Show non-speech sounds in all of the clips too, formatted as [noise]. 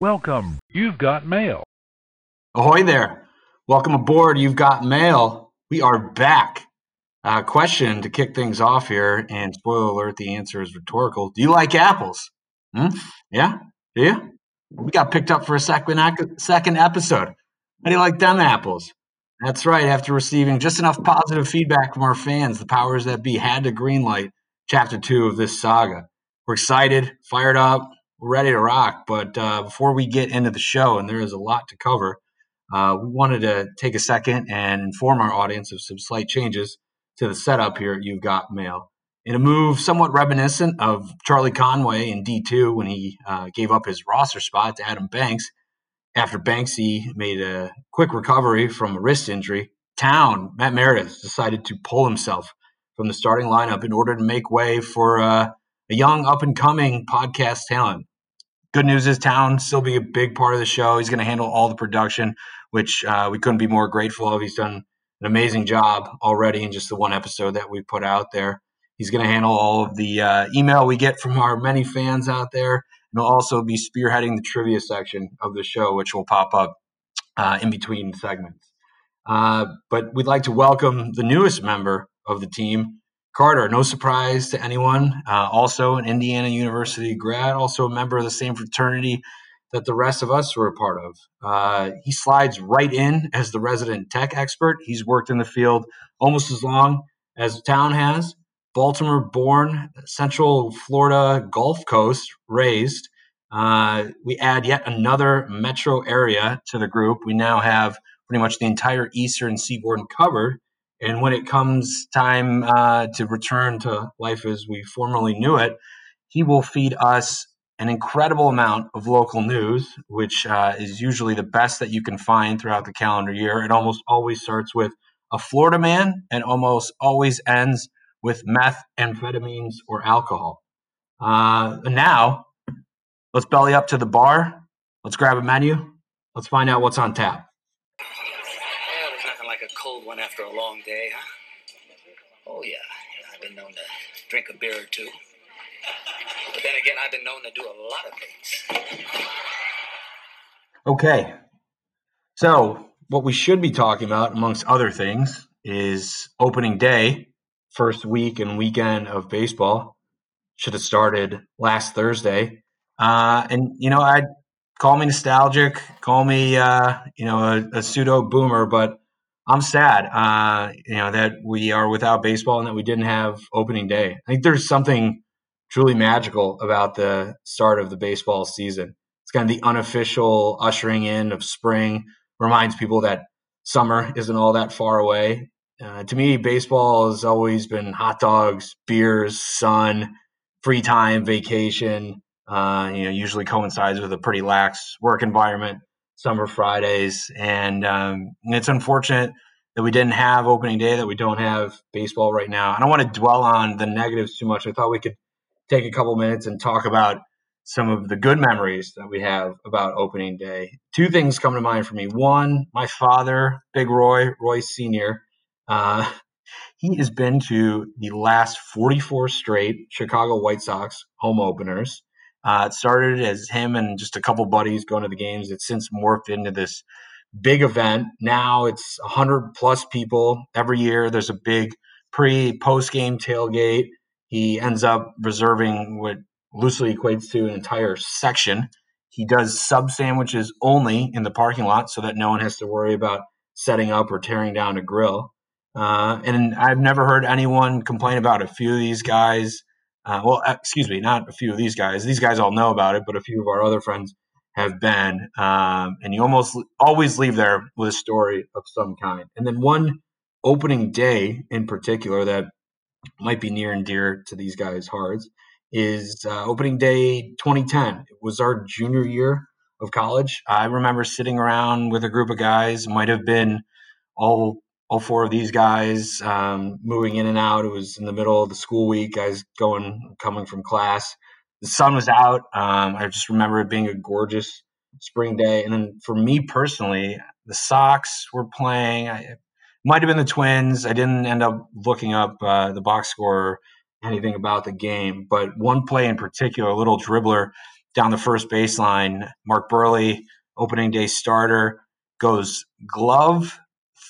Welcome. You've got mail. Ahoy there. Welcome aboard. You've got mail. We are back. Uh, question to kick things off here, and spoiler alert, the answer is rhetorical. Do you like apples? Hmm? Yeah? Do you? We got picked up for a second, second episode. How do you like them apples? That's right. After receiving just enough positive feedback from our fans, the powers that be had to greenlight chapter two of this saga. We're excited, fired up, ready to rock. But uh, before we get into the show, and there is a lot to cover, uh, we wanted to take a second and inform our audience of some slight changes to the setup here at You've Got Mail. In a move somewhat reminiscent of Charlie Conway in D2 when he uh, gave up his roster spot to Adam Banks after Banksy made a quick recovery from a wrist injury, Town, Matt Meredith, decided to pull himself from the starting lineup in order to make way for uh, a young up and coming podcast talent good news is Town still be a big part of the show. He's going to handle all the production, which uh, we couldn't be more grateful of. He's done an amazing job already in just the one episode that we put out there. He's going to handle all of the uh, email we get from our many fans out there, and he'll also be spearheading the trivia section of the show, which will pop up uh, in between segments. Uh, but we'd like to welcome the newest member of the team, Carter, no surprise to anyone, uh, also an Indiana University grad, also a member of the same fraternity that the rest of us were a part of. Uh, he slides right in as the resident tech expert. He's worked in the field almost as long as the Town has. Baltimore born, Central Florida Gulf Coast raised. Uh, we add yet another metro area to the group. We now have pretty much the entire eastern seaboard covered and when it comes time uh, to return to life as we formerly knew it, he will feed us an incredible amount of local news, which uh, is usually the best that you can find throughout the calendar year. It almost always starts with a Florida man and almost always ends with meth, amphetamines, or alcohol. Uh, now, let's belly up to the bar. Let's grab a menu. Let's find out what's on tap cold one after a long day, huh? Oh, yeah. I've been known to drink a beer or two. But then again, I've been known to do a lot of things. Okay. So, what we should be talking about, amongst other things, is opening day, first week and weekend of baseball. Should have started last Thursday. Uh, and, you know, I call me nostalgic, call me, uh, you know, a, a pseudo boomer, but I'm sad, uh, you know, that we are without baseball and that we didn't have opening day. I think there's something truly magical about the start of the baseball season. It's kind of the unofficial ushering in of spring. Reminds people that summer isn't all that far away. Uh, to me, baseball has always been hot dogs, beers, sun, free time, vacation. Uh, you know, usually coincides with a pretty lax work environment summer Fridays, and um, it's unfortunate that we didn't have opening day, that we don't have baseball right now. I don't want to dwell on the negatives too much. I thought we could take a couple minutes and talk about some of the good memories that we have about opening day. Two things come to mind for me. One, my father, Big Roy, Roy Sr., uh, [laughs] he has been to the last 44 straight Chicago White Sox home openers. Uh, it started as him and just a couple buddies going to the games. It's since morphed into this big event. Now it's 100 plus people every year. There's a big pre post game tailgate. He ends up reserving what loosely equates to an entire section. He does sub sandwiches only in the parking lot so that no one has to worry about setting up or tearing down a grill. Uh, and I've never heard anyone complain about a few of these guys uh, well, uh, excuse me, not a few of these guys. These guys all know about it, but a few of our other friends have been. Um, and you almost always leave there with a story of some kind. And then one opening day in particular that might be near and dear to these guys' hearts is uh, opening day 2010. It was our junior year of college. I remember sitting around with a group of guys, might have been all all four of these guys um, moving in and out. It was in the middle of the school week, guys going, coming from class. The sun was out. Um, I just remember it being a gorgeous spring day. And then for me personally, the Sox were playing. I, might have been the Twins. I didn't end up looking up uh, the box score or anything about the game, but one play in particular, a little dribbler down the first baseline. Mark Buehrle, opening day starter, goes glove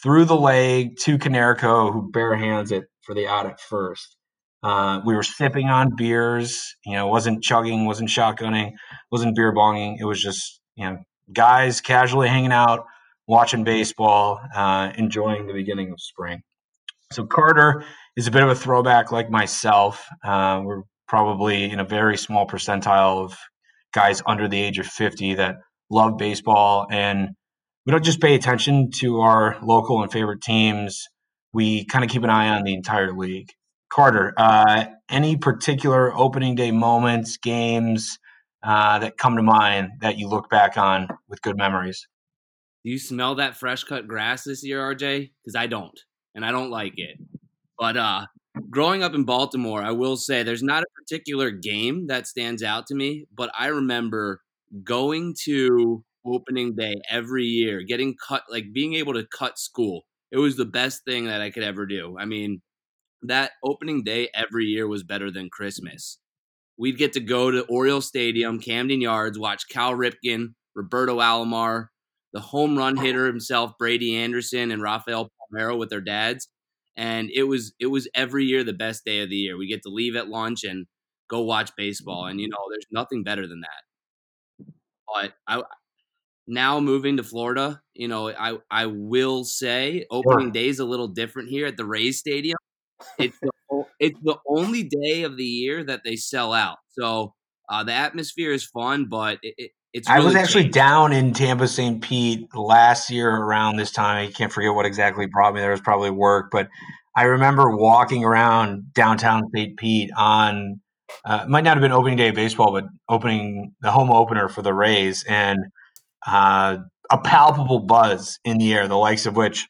through the leg to Konerko, who bare hands it for the out at first. Uh, we were sipping on beers, you know, wasn't chugging, wasn't shotgunning, wasn't beer bonging. It was just, you know, guys casually hanging out, watching baseball, uh, enjoying the beginning of spring. So Carter is a bit of a throwback like myself. Uh, we're probably in a very small percentile of guys under the age of 50 that love baseball and we don't just pay attention to our local and favorite teams. We kind of keep an eye on the entire league. Carter uh, any particular opening day moments games uh, that come to mind that you look back on with good memories? Do you smell that fresh cut grass this year rj because i don't and i don't like it. But uh growing up in Baltimore, I will say there's not a particular game that stands out to me, but I remember going to opening day every year, getting cut, like being able to cut school. It was the best thing that I could ever do. I mean, that opening day every year was better than Christmas. We'd get to go to Oriole Stadium, Camden Yards, watch Cal Ripken, Roberto Alomar, the home run hitter himself, Brady Anderson, and Rafael Palmeiro with their dads and it was it was every year the best day of the year. We get to leave at lunch and go watch baseball, and you know, there's nothing better than that. But I now moving to Florida, you know, I I will say opening day is a little different here at the Rays Stadium. It's the, it's the only day of the year that they sell out, so uh, the atmosphere is fun, but it, it it's really I was actually changed. down in Tampa St. Pete last year around this time. I can't forget what exactly brought me there. It was probably work, but I remember walking around downtown St. Pete on uh, might not have been opening day of baseball, but opening the home opener for the Rays, and uh, a palpable buzz in the air, the likes of which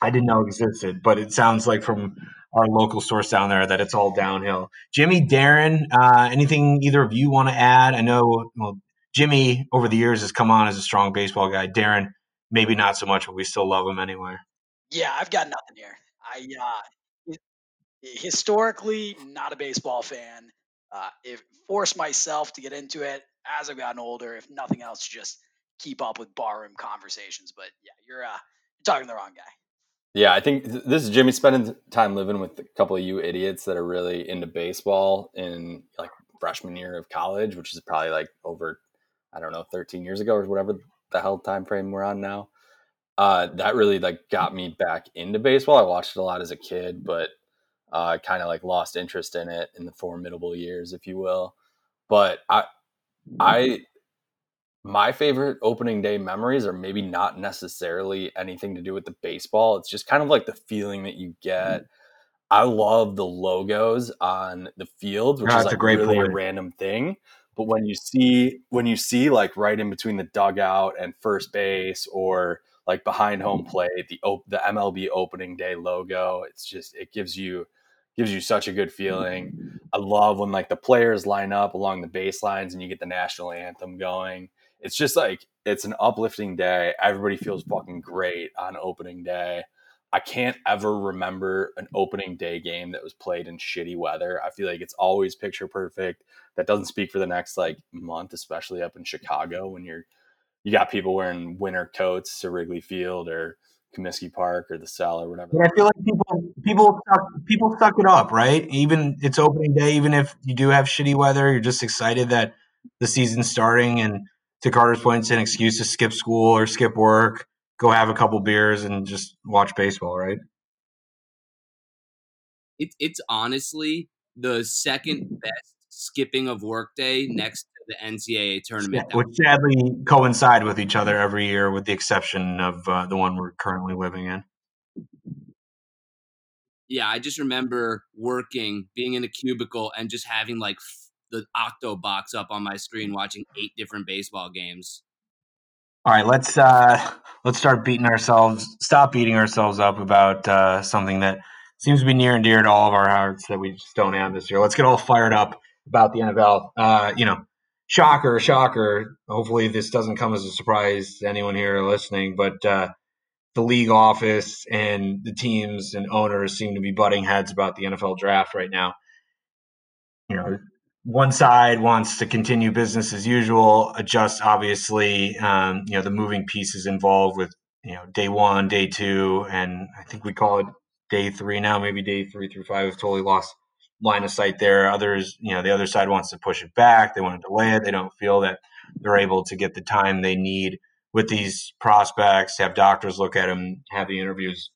I didn't know existed. But it sounds like from our local source down there that it's all downhill. Jimmy, Darren, uh, anything either of you want to add? I know well, Jimmy over the years has come on as a strong baseball guy. Darren, maybe not so much, but we still love him anyway. Yeah, I've got nothing here. I uh, historically not a baseball fan. Uh, if forced myself to get into it as I've gotten older, if nothing else, just keep up with barroom conversations. But yeah, you're uh, you're talking to the wrong guy. Yeah, I think th- this is Jimmy spending time living with a couple of you idiots that are really into baseball in like freshman year of college, which is probably like over I don't know, 13 years ago or whatever the hell time frame we're on now. Uh, that really like got me back into baseball. I watched it a lot as a kid, but uh, kind of like lost interest in it in the formidable years, if you will. But I, I, my favorite opening day memories are maybe not necessarily anything to do with the baseball. It's just kind of like the feeling that you get. Mm. I love the logos on the fields, which ah, is like a great really point. a random thing. But when you see when you see like right in between the dugout and first base or like behind home mm. plate, the the MLB opening day logo, it's just it gives you gives you such a good feeling. Mm. I love when like the players line up along the baselines and you get the national anthem going. It's just like it's an uplifting day. Everybody feels fucking great on opening day. I can't ever remember an opening day game that was played in shitty weather. I feel like it's always picture perfect. That doesn't speak for the next like month, especially up in Chicago when you're you got people wearing winter coats to Wrigley Field or Comiskey Park or the Cell or whatever. But I feel like people people suck, people suck it up, right? Even it's opening day, even if you do have shitty weather, you're just excited that the season's starting. And to Carter's point, it's an excuse to skip school or skip work go have a couple beers and just watch baseball, right? It, it's honestly the second best skipping of workday next to the NCAA tournament. Yeah, which sadly coincide with each other every year, with the exception of uh, the one we're currently living in. Yeah, I just remember working, being in a cubicle, and just having like the octo box up on my screen, watching eight different baseball games. All right, let's uh, let's start beating ourselves. Stop beating ourselves up about uh, something that seems to be near and dear to all of our hearts that we just don't have this year. Let's get all fired up about the NFL. Uh, you know, shocker, shocker. Hopefully, this doesn't come as a surprise to anyone here listening, but uh, the league office and the teams and owners seem to be butting heads about the NFL draft right now. You know, one side wants to continue business as usual, adjust obviously, um, you know, the moving pieces involved with you know day one, day two, and I think we call it day three now, maybe day three through five. I've totally lost line of sight there. Others, you know, the other side wants to push it back. They want to delay it. They don't feel that they're able to get the time they need with these prospects, have doctors look at them, have the interviews.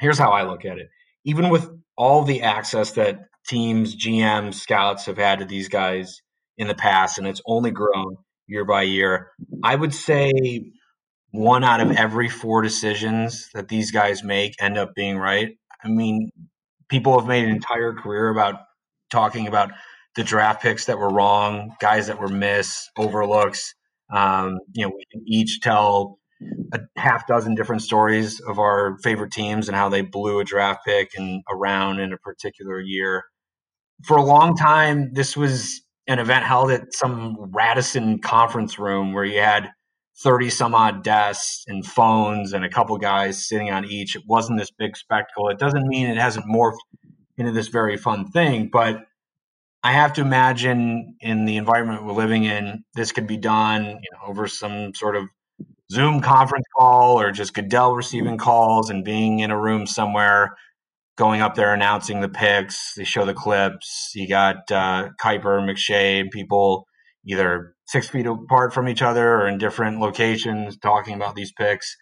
Here's how I look at it. Even with all the access that teams, GMs, scouts have had to these guys in the past, and it's only grown year by year, I would say one out of every four decisions that these guys make end up being right. I mean, people have made an entire career about talking about the draft picks that were wrong, guys that were miss, overlooks. Um, you know, we can each tell a half dozen different stories of our favorite teams and how they blew a draft pick and around in a particular year. For a long time, this was an event held at some Radisson conference room where you had 30 some odd desks and phones and a couple guys sitting on each. It wasn't this big spectacle. It doesn't mean it hasn't morphed into this very fun thing, but I have to imagine in the environment we're living in, this could be done you know, over some sort of Zoom conference call or just Goodell receiving calls and being in a room somewhere, going up there announcing the picks. They show the clips. You got uh, Kiper, McShay, and people either six feet apart from each other or in different locations talking about these picks.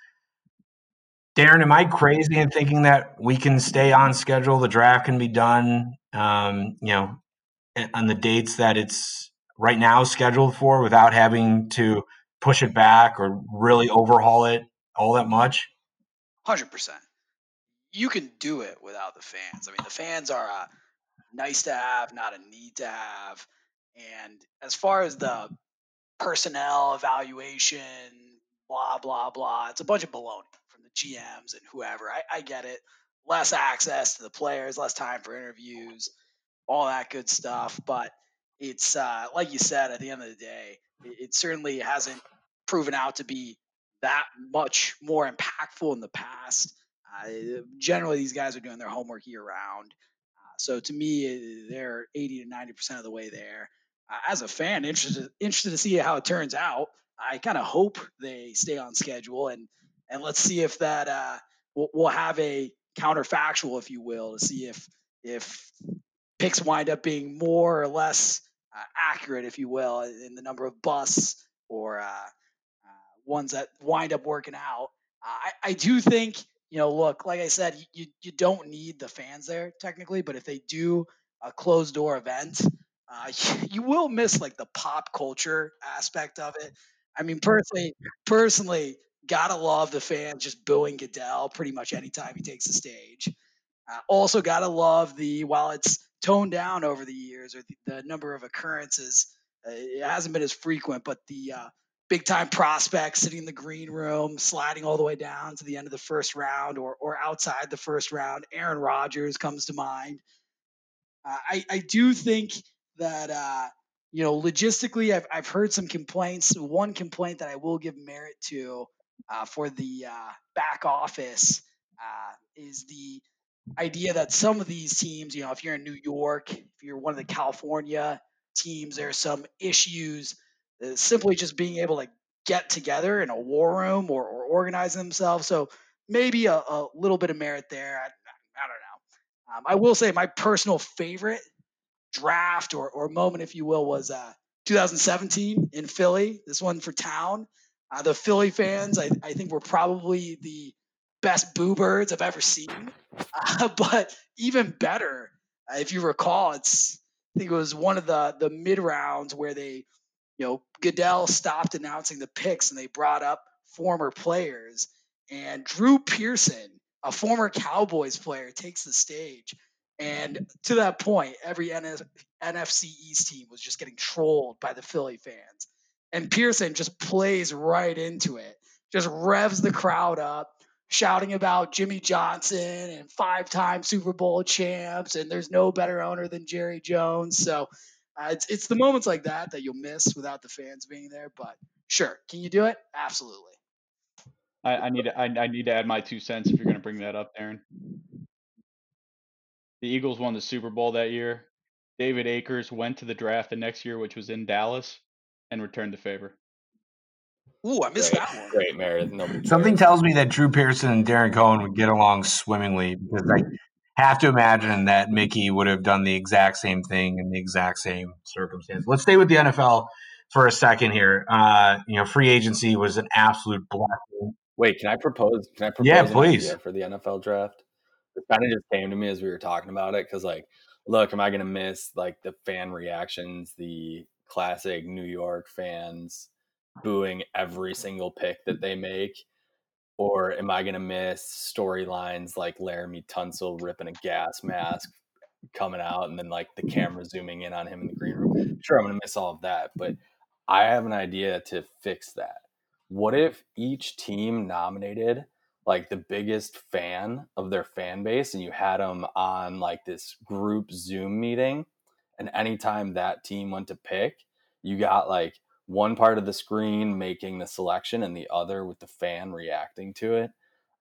Darren, am I crazy in thinking that we can stay on schedule? The draft can be done, um, you know, on the dates that it's right now scheduled for without having to push it back or really overhaul it all that much? 100%. You can do it without the fans. I mean, the fans are a nice to have, not a need to have. And as far as the personnel evaluation, blah, blah, blah, it's a bunch of baloney from the GMs and whoever. I, I get it. Less access to the players, less time for interviews, all that good stuff. But it's uh, like you said, at the end of the day, it, it certainly hasn't proven out to be that much more impactful in the past. Uh, generally, these guys are doing their homework year round. Uh, so to me, they're 80 to 90% of the way there uh, as a fan, interested interested to see how it turns out. I kind of hope they stay on schedule, and and let's see if that uh, we'll, we'll have a counterfactual, if you will, to see if if picks wind up being more or less uh, accurate, if you will, in the number of busts or uh, uh ones that wind up working out. I, I do think, you know, look, like I said, you, you don't need the fans there technically, but if they do a closed door event, uh, [laughs] you will miss like the pop culture aspect of it. I mean, personally, personally, gotta love the fans just booing Goodell pretty much anytime he takes the stage. Uh, also, gotta love the while it's toned down over the years or the, the number of occurrences, uh, it hasn't been as frequent, but the uh, big time prospects sitting in the green room, sliding all the way down to the end of the first round or or outside the first round. Aaron Rodgers comes to mind. Uh, I I do think that uh, you know logistically I've, I've heard some complaints one complaint that i will give merit to uh, for the uh, back office uh, is the idea that some of these teams you know if you're in new york if you're one of the california teams there are some issues simply just being able to get together in a war room or, or organize themselves so maybe a, a, little bit of merit there i, I don't know um, i will say my personal favorite draft or, or moment, if you will, was uh, 2017 in Philly. This one for town. Uh, the Philly fans, I, I think, were probably the best boo birds I've ever seen. [laughs] Uh, but even better, uh, if you recall, it's I think it was one of the the mid rounds where they, you know, Goodell stopped announcing the picks and they brought up former players. And Drew Pearson, a former Cowboys player, takes the stage and to that point, every NF- NFC East team was just getting trolled by the Philly fans. And Pearson just plays right into it, just revs the crowd up, shouting about Jimmy Johnson and five time Super Bowl champs. And there's no better owner than Jerry Jones. So uh, it's, it's the moments like that that you'll miss without the fans being there. But sure, can you do it? Absolutely. I, I need to, I, I need to add my two cents if you're going to bring that up, Darren the Eagles won the Super Bowl that year, David Akers went to the draft the next year, which was in Dallas, and returned the favor. Ooh, I missed Great, that one. great Meredith. Something tells me that Drew Pearson and Darren Cohen would get along swimmingly because I have to imagine that Mickey would have done the exact same thing in the exact same circumstance. Let's stay with the NFL for a second here. Uh, you know, free agency was an absolute blessing. Wait, can I propose? Can I propose Yeah, please. for the NFL draft? It kind of just came to me as we were talking about it because, like, look, am I going to miss like the fan reactions, the classic New York fans booing every single pick that they make, or am I going to miss storylines like Laremy Tunsil ripping a gas mask coming out and then like the [laughs] camera zooming in on him in the green room? Sure, I'm going to miss all of that, but I have an idea to fix that. What if each team nominated like the biggest fan of their fan base and you had them on like this group Zoom meeting and anytime that team went to pick, you got like one part of the screen making the selection and the other with the fan reacting to it.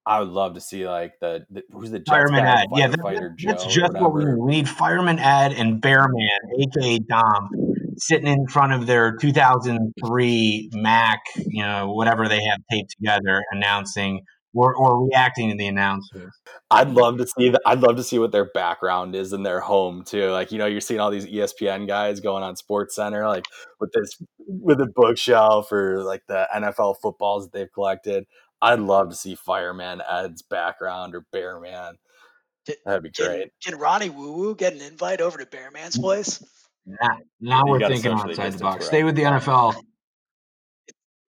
I would love to see like the, the who's the Jets Fireman guy, Ed. Yeah, that, that- that's just what we need. We need Fireman Ed and Bearman, aka Dom, sitting in front of their 2003 Mac, you know, whatever they have taped together, announcing or, or reacting to the announcements. I'd love to see that. I'd love to see what their background is in their home too. Like you know, you're seeing all these ESPN guys going on Sports Center, like with this with a bookshelf or like the NFL footballs that they've collected. I'd love to see Fireman Ed's background or Bearman. Can, That'd be great. can Ronnie Woo Woo get an invite over to Bearman's place? Now, now You we're thinking outside the box. for Stay with the NFL.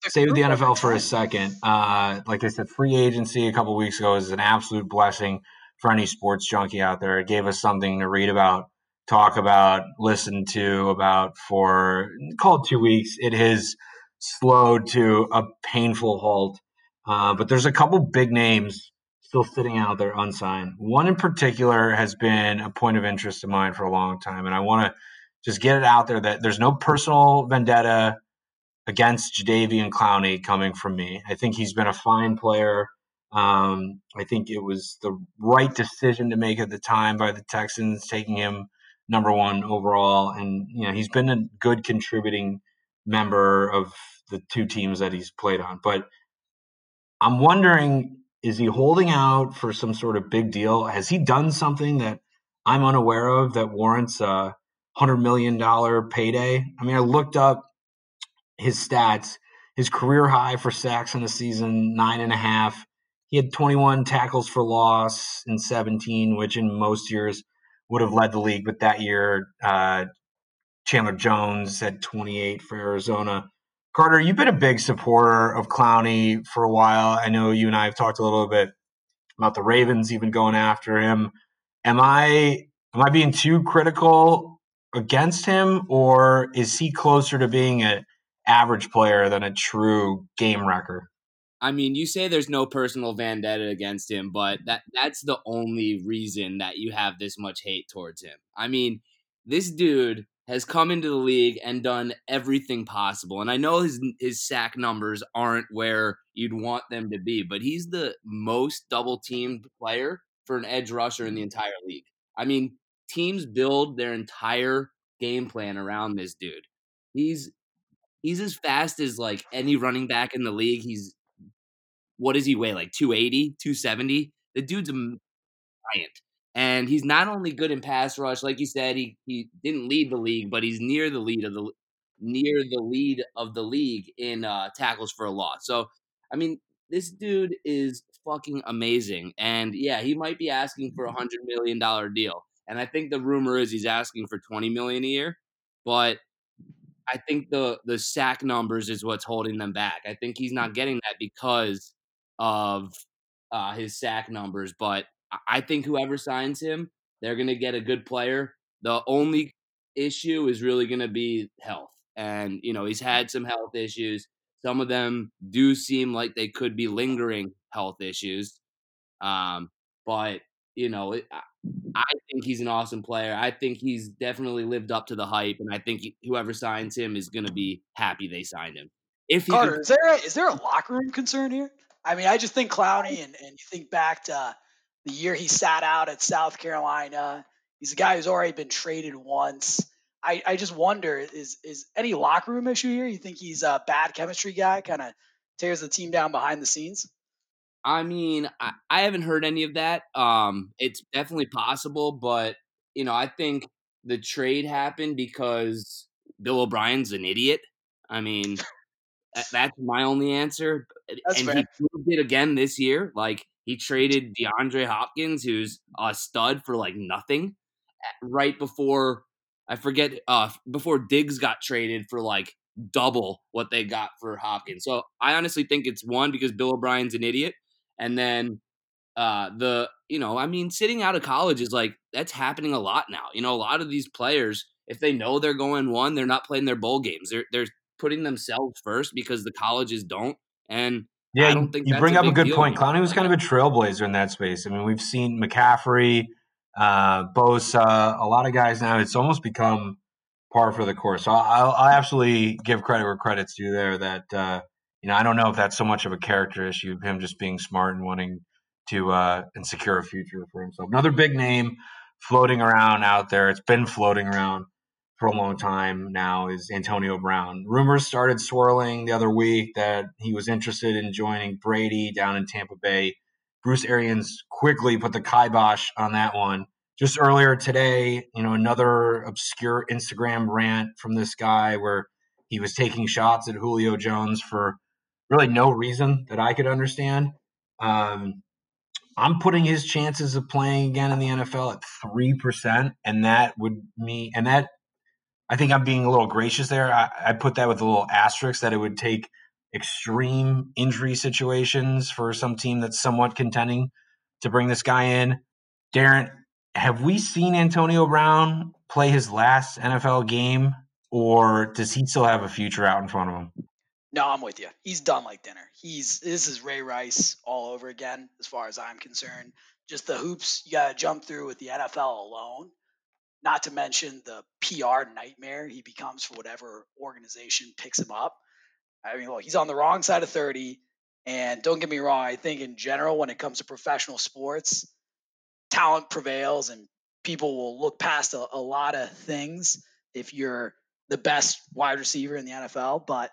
Stay with the NFL for a second. Uh, like I said, free agency a couple weeks ago is an absolute blessing for any sports junkie out there. It gave us something to read about, talk about, listen to about for called two weeks. It has slowed to a painful halt. Uh, but there's a couple big names still sitting out there unsigned. One in particular has been a point of interest of mine for a long time, and I want to just get it out there that there's no personal vendetta against Jadeveon Clowney coming from me. I think he's been a fine player. Um, I think it was the right decision to make at the time by the Texans, taking him number one overall, and you know he's been a good contributing member of the two teams that he's played on. But I'm wondering, is he holding out for some sort of big deal? Has he done something that I'm unaware of that warrants a hundred million dollar payday? I mean, I looked up his stats. His career high for sacks in the season, nine and a half. He had 21 tackles for loss in 17, which in most years would have led the league. But that year, uh, Chandler Jones had 28 for Arizona. Carter, you've been a big supporter of Clowney for a while. I know you and I have talked a little bit about the Ravens even going after him. Am I am I being too critical against him, or is he closer to being an average player than a true game wrecker? I mean, you say there's no personal vendetta against him, but that that's the only reason that you have this much hate towards him. I mean, this dude has come into the league and done everything possible. And I know his his sack numbers aren't where you'd want them to be, but he's the most double teamed player for an edge rusher in the entire league. I mean, teams build their entire game plan around this dude. He's he's as fast as like any running back in the league. He's what does he weigh? Like 280, 270? The dude's a giant. And he's not only good in pass rush, like you said, he, he didn't lead the league, but he's near the lead of the near the lead of the league in uh, tackles for a loss. So, I mean, this dude is fucking amazing. And yeah, he might be asking for a hundred million dollar deal. And I think the rumor is he's asking for twenty million a year. But I think the the sack numbers is what's holding them back. I think he's not getting that because of uh, his sack numbers. But I- think whoever signs him, they're gonna get a good player. The only issue is really gonna be health, and you know he's had some health issues. Some of them do seem like they could be lingering health issues. Um, but you know, it, I- think he's an awesome player. I think he's definitely lived up to the hype, and I think he, whoever signs him is going to be happy they signed him. If he Carter, could, is there a, is there a locker room concern here? I mean, I just think Clowney, and, and you think back to the year he sat out at South Carolina. He's a guy who's already been traded once. I, I just wonder is is any locker room issue here? You think he's a bad chemistry guy, kind of tears the team down behind the scenes? I mean, I, I haven't heard any of that. Um, it's definitely possible, but you know, I think the trade happened because Bill O'Brien's an idiot. I mean, that, that's my only answer. That's and fair. he proved it again this year. Like he traded DeAndre Hopkins, who's a stud, for like nothing, right before I forget uh before Diggs got traded for like double what they got for Hopkins. So I honestly think it's one because Bill O'Brien's an idiot, and then uh the you know I mean sitting out of college is like that's happening a lot now. You know a lot of these players if they know they're going one, they're not playing their bowl games. They're they're putting themselves first because the colleges don't. And Yeah, I you- don't think you bring a up a good point. Clowney was kind of a trailblazer in that space. I mean, we've seen McCaffrey, uh, Bosa, a lot of guys now. It's almost become par for the course. So I'll, I'll absolutely give credit where credit's due there. That uh, you know, I don't know if that's so much of a character issue, him just being smart and wanting to uh, and secure a future for himself. Another big name floating around out there. It's been floating around for a long time now is Antonio Brown. Rumors started swirling the other week that he was interested in joining Brady down in Tampa Bay. Bruce Arians quickly put the kibosh on that one. Just earlier today, you know, another obscure Instagram rant from this guy where he was taking shots at Julio Jones for really no reason that I could understand. Um, I'm putting his chances of playing again in the NFL at three percent, and that would mean, and that I think I'm being a little gracious there. I, I put that with a little asterisk that it would take extreme injury situations for some team that's somewhat contending to bring this guy in. Darren, have we seen Antonio Brown play his last NFL game, or does he still have a future out in front of him? No, I'm with you. He's done like dinner. He's this is Ray Rice all over again, as far as I'm concerned. Just the hoops you got to jump through with the NFL alone. Not to mention the PR nightmare he becomes for whatever organization picks him up. I mean, he's on the wrong side of 30. And don't get me wrong, I think in general, when it comes to professional sports, talent prevails and people will look past a, a lot of things if you're the best wide receiver in the NFL. But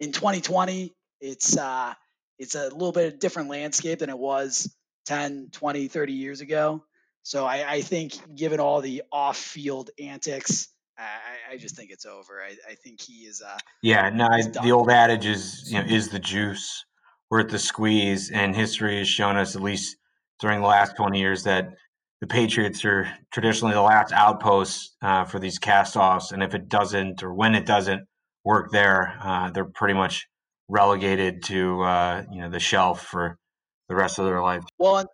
in 2020, it's uh, it's a little bit of different landscape than it was 10, 20, 30 years ago. So I, I think, given all the off-field antics, I, I- just think it's over. I, I think he is. Uh, Yeah, no, I, the old adage is, you know, is the juice worth the squeeze? And history has shown us, at least during the last 20 years, that the Patriots are traditionally the last outpost uh, for these cast-offs. And if it doesn't, or when it doesn't work there, uh, they're pretty much relegated to, uh, you know, the shelf for the rest of their life. well, and,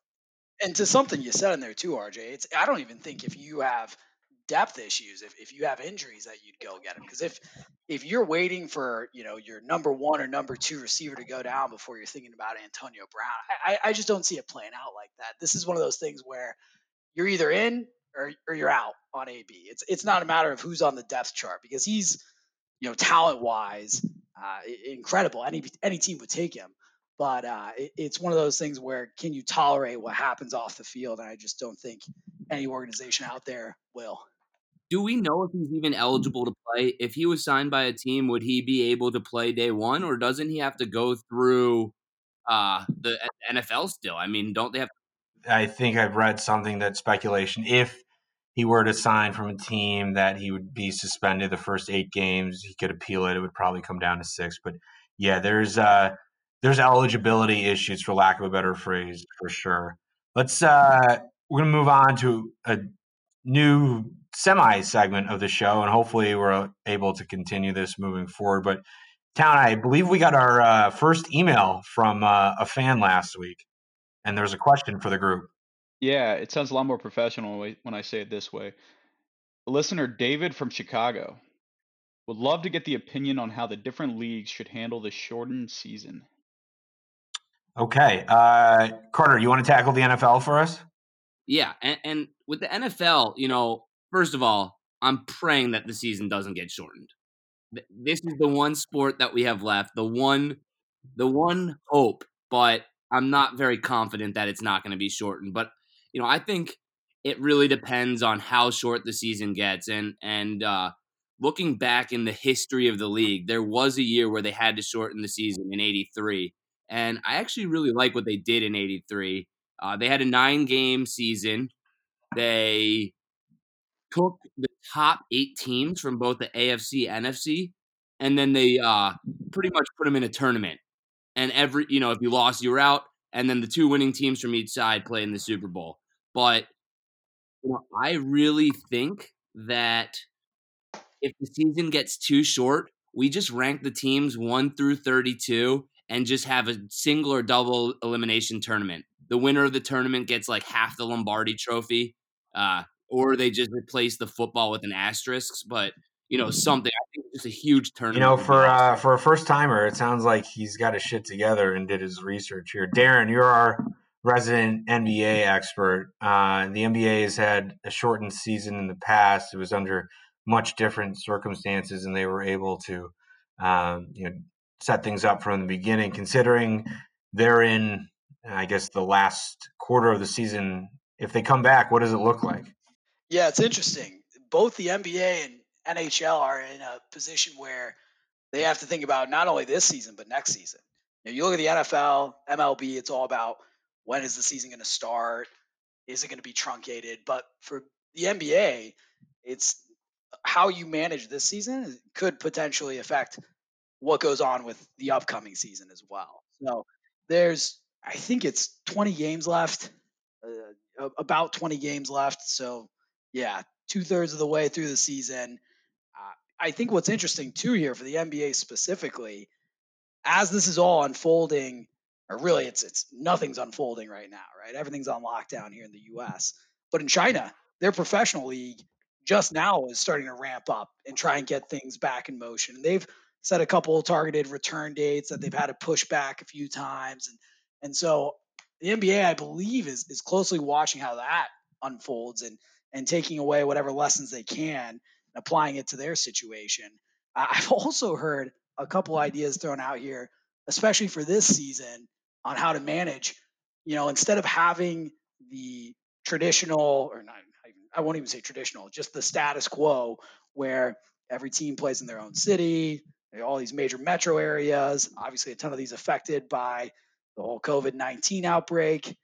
and to something you said in there too, RJ. It's I don't even think if you have depth issues, if, if you have injuries, that you'd go get him. Because if if you're waiting for you know your number one or number two receiver to go down before you're thinking about Antonio Brown, I, I I just don't see it playing out like that. This is one of those things where you're either in or, or you're out on AB. It's it's not a matter of who's on the depth chart because he's you know talent wise uh, incredible. Any any team would take him. But uh, it, it's one of those things where can you tolerate what happens off the field? And I just don't think any organization out there will. Do we know if he's even eligible to play? If he was signed by a team, would he be able to play day one, or doesn't he have to go through uh, the NFL still? I mean, don't they have? I think I've read something that speculation if he were to sign from a team that he would be suspended the first eight games, he could appeal it. It would probably come down to six. But yeah, there's uh there's eligibility issues for lack of a better phrase for sure. Let's uh we're gonna move on to a new semi segment of the show, and hopefully we're able to continue this moving forward. But Town, I believe we got our uh, first email from uh, a fan last week, and there's a question for the group. Yeah, it sounds a lot more professional when I- when I say it this way. Listener David from Chicago would love to get the opinion on how the different leagues should handle the shortened season. Okay, uh, Carter, you want to tackle the NFL for us? Yeah, and, and with the NFL, you know, first of all, I'm praying that the season doesn't get shortened. This is the one sport that we have left, the one, the one hope. But I'm not very confident that it's not going to be shortened. But you know, I think it really depends on how short the season gets. And and uh, looking back in the history of the league, there was a year where they had to shorten the season in '83, and I actually really like what they did in '83. Uh, they had a nine game season. They took the top eight teams from both the AFC and NFC, and then they uh, pretty much put them in a tournament. And every, you know, if you lost, you were out. And then the two winning teams from each side play in the Super Bowl. But you know, I really think that if the season gets too short, we just rank the teams one through 32 and just have a single or double elimination tournament. The winner of the tournament gets like half the Lombardi trophy. Uh, or they just replace the football with an asterisk. But you know, something I think it's just a huge tournament. You know, for uh, for a first timer, it sounds like he's got his shit together and did his research here. Darren, you're our resident NBA expert. Uh, the NBA has had a shortened season in the past. It was under much different circumstances, and they were able to, um, you know, set things up from the beginning. Considering they're in, I guess, the last quarter of the season. If they come back, what does it look like? Yeah, it's interesting. Both the NBA and NHL are in a position where they have to think about not only this season but next season. You, know, you look at the NFL, MLB, it's all about when is the season going to start? Is it going to be truncated? But for the NBA, it's how you manage this season could potentially affect what goes on with the upcoming season as well. So there's, I think it's 20 games left, uh, about 20 games left. So yeah, two thirds of the way through the season. Uh, I think what's interesting too here for the NBA specifically, as this is all unfolding, or really it's it's nothing's unfolding right now, right? Everything's on lockdown here in the U.S. But in China, their professional league just now is starting to ramp up and try and get things back in motion. And They've set a couple targeted return dates that they've had to push back a few times, and and so the NBA, I believe, is is closely watching how that unfolds and and taking away whatever lessons they can and applying it to their situation. I've [laughs] also heard a couple ideas thrown out here, especially for this season, on how to manage. You know, instead of having the traditional, or not, I won't even say traditional, just the status quo where every team plays in their own city, eh, all these major metro areas. Obviously, a ton of these affected by the whole COVID 19 outbreak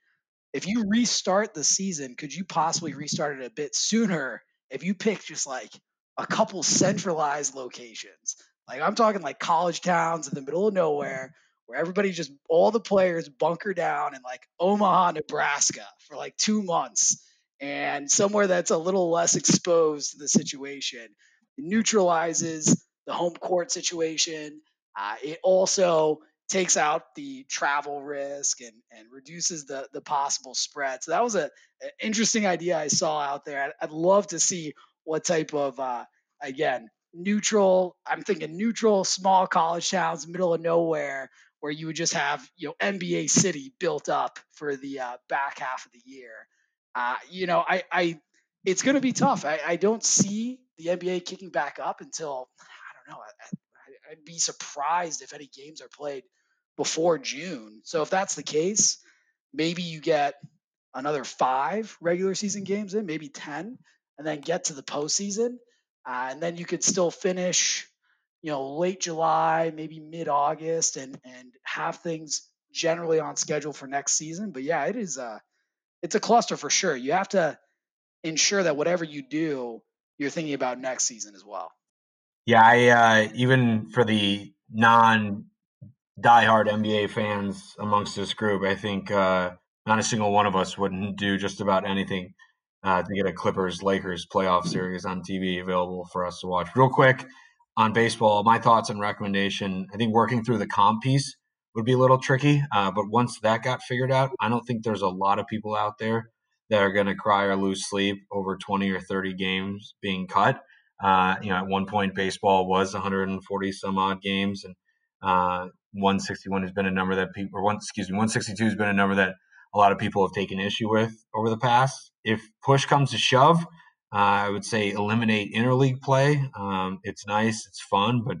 if you restart the season, could you possibly restart it a bit sooner if you pick just like a couple centralized locations? Like I'm talking like college towns in the middle of nowhere where everybody just all the players bunker down in like Omaha, Nebraska for like 2 months and somewhere that's a little less exposed to the situation. It neutralizes the home court situation. Uh, it also takes out the travel risk and, and reduces the, the possible spread. So that was a, an interesting idea I saw out there. I'd, I'd love to see what type of, uh, again, neutral, I'm thinking neutral, small college towns, middle of nowhere, where you would just have, you know, NBA city built up for the uh, back half of the year. Uh, you know, I, I, it's going to be tough. I, I don't see the NBA kicking back up until, I don't know, I'd be surprised if any games are played before June. So if that's the case, maybe you get another five regular season games in, maybe 10, and then get to the postseason. Uh, and then you could still finish, you know, late July, maybe mid August, and and have things generally on schedule for next season. But yeah, it is a it's a cluster for sure. You have to ensure that whatever you do, you're thinking about next season as well. Yeah, I uh, even for the non diehard NBA fans amongst this group, I think uh, not a single one of us wouldn't do just about anything uh, to get a Clippers Lakers playoff series on TV available for us to watch. Real quick on baseball, my thoughts and recommendation. I think working through the comp piece would be a little tricky, uh, but once that got figured out, I don't think there's a lot of people out there that are going to cry or lose sleep over 20 or 30 games being cut. Uh, you know, at one point, baseball was 140 some odd games, and uh, 161 has been a number that people, or one, excuse me, 162 has been a number that a lot of people have taken issue with over the past. If push comes to shove, I would say eliminate interleague play. Um, it's nice, it's fun, but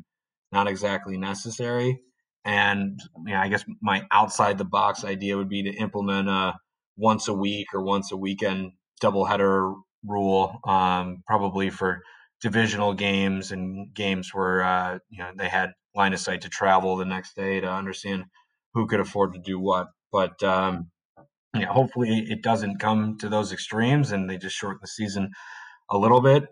not exactly necessary. And I guess my outside the box idea would be to implement a once a week or once a weekend doubleheader rule, um, probably for divisional games and games where uh, you know they had line of sight to travel the next day to understand who could afford to do what. But um, yeah, hopefully it doesn't come to those extremes and they just shorten the season a little bit.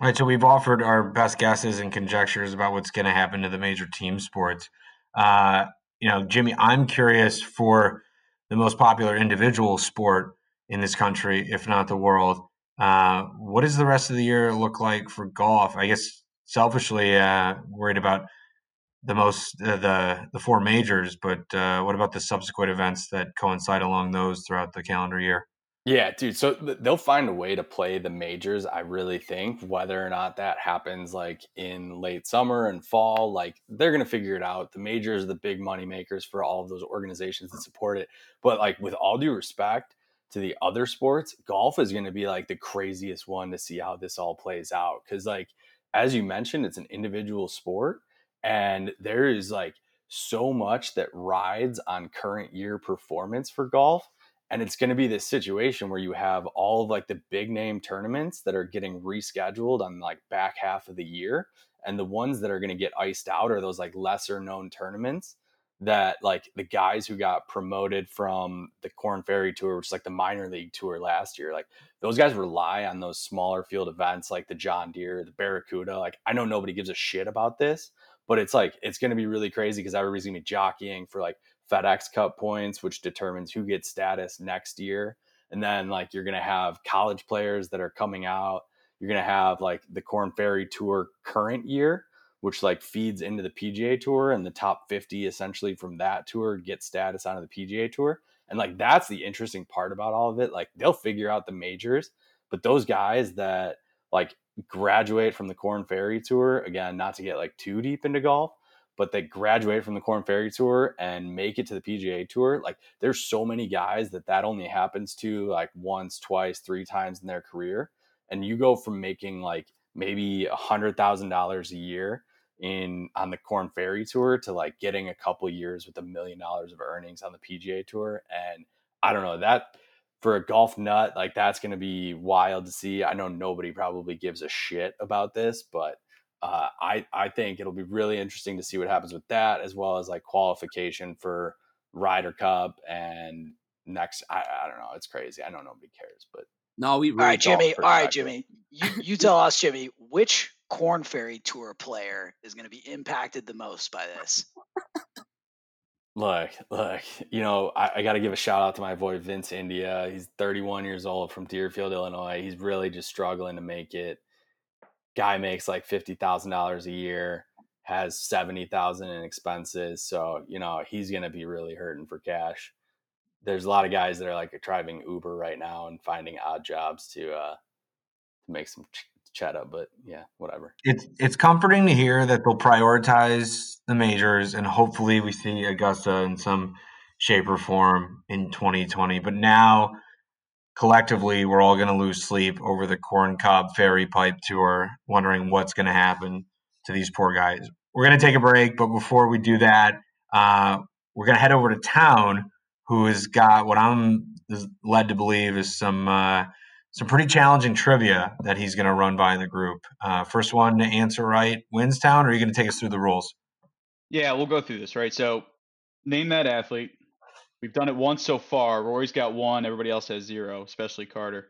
All right, so we've offered our best guesses and conjectures about what's going to happen to the major team sports. Uh, you know, Jimmy, I'm curious for the most popular individual sport in this country, if not the world. Uh, what does the rest of the year look like for golf? I guess selfishly uh, worried about the most uh, the the four majors, but uh, what about the subsequent events that coincide along those throughout the calendar year? Yeah, dude. So they'll find a way to play the majors. I really think whether or not that happens like in late summer and fall, like they're gonna figure it out. The majors are the big money makers for all of those organizations that support it. But like with all due respect to the other sports, golf is gonna be like the craziest one to see how this all plays out. Cause like as you mentioned, it's an individual sport, and there is like so much that rides on current year performance for golf and it's going to be this situation where you have all of like the big name tournaments that are getting rescheduled on like back half of the year and the ones that are going to get iced out are those like lesser known tournaments that like the guys who got promoted from the Corn Ferry Tour, which is like the minor league tour last year, like those guys rely on those smaller field events like the John Deere, the Barracuda. Like I know nobody gives a shit about this, but it's like it's going to be really crazy because everybody's going to be jockeying for like FedEx Cup points, which determines who gets status next year. And then like you're gonna have college players that are coming out. You're gonna have like the Corn Ferry Tour current year, which like feeds into the PGA Tour, and the top 50 essentially from that tour get status onto the PGA Tour. And like that's the interesting part about all of it. Like they'll figure out the majors, but those guys that like graduate from the Corn Ferry Tour, again, not to get like too deep into golf, but they graduate from the Corn Ferry Tour and make it to the PGA Tour. Like there's so many guys that that only happens to like once, twice, three times in their career, and you go from making like maybe a hundred thousand dollars a year in on the Corn Ferry Tour to like getting a couple years with a million dollars of earnings on the PGA Tour, and I don't know that for a golf nut like that's going to be wild to see. I know nobody probably gives a shit about this, but uh, I I think it'll be really interesting to see what happens with that, as well as like qualification for Ryder Cup and next. I, I don't know. It's crazy. I know nobody cares, but no, we. Really all right, Jimmy. All right, Jimmy. You you tell us, Jimmy, which Corn Ferry Tour player is going to be impacted the most by this? Look, look, you know, I, I got to give a shout out to my boy Vince India. He's 31 years old from Deerfield, Illinois. He's really just struggling to make it guy makes like fifty thousand dollars a year, has seventy thousand in expenses, so you know he's gonna be really hurting for cash. There's a lot of guys that are like driving Uber right now and finding odd jobs to uh, make some ch- cheddar, but yeah, whatever. It's it's comforting to hear that they'll prioritize the majors, and hopefully we see Augusta in some shape or form in 2020. But now collectively we're all going to lose sleep over the corn cob ferry pipe tour wondering what's going to happen to these poor guys. We're going to take a break but before we do that uh, we're going to head over to town who has got what i'm led to believe is some uh, some pretty challenging trivia that he's going to run by in the group. Uh, first one to answer right wins town or are you going to take us through the rules? Yeah we'll go through this right? So name that athlete We've done it once so far. Rory's got one. Everybody else has zero, especially Carter.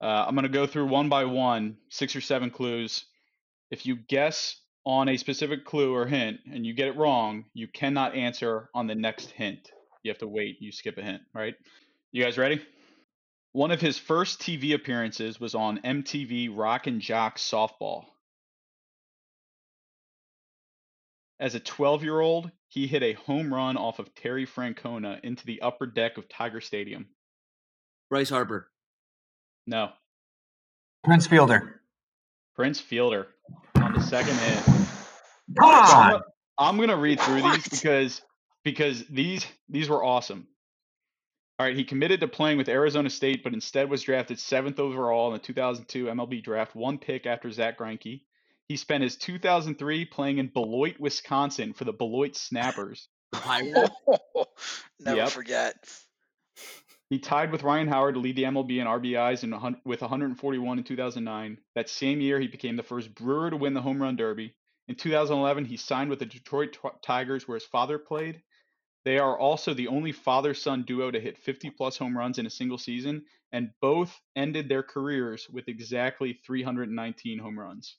Uh, I'm going to go through one by one, six or seven clues. If you guess on a specific clue or hint and you get it wrong, you cannot answer on the next hint. You have to wait. You skip a hint, right? You guys ready? One of his first TV appearances was on MTV Rock and Jock Softball. As a 12 year old, he hit a home run off of Terry Francona into the upper deck of Tiger Stadium. Bryce Harper. No. Prince Fielder. Prince Fielder on the second hit. Come. I'm gonna read through what? these because because these these were awesome. All right, he committed to playing with Arizona State, but instead was drafted seventh overall in the 2002 MLB draft, one pick after Zack Greinke. He spent his 2003 playing in Beloit, Wisconsin for the Beloit Snappers. I will [laughs] Never Yep. forget. He tied with Ryan Howard to lead the MLB in RBIs in, with 141 in 2009. That same year, he became the first Brewer to win the Home Run Derby. In 2011, he signed with the Detroit Tigers, where his father played. They are also the only father son duo to hit 50 plus home runs in a single season, and both ended their careers with exactly 319 home runs.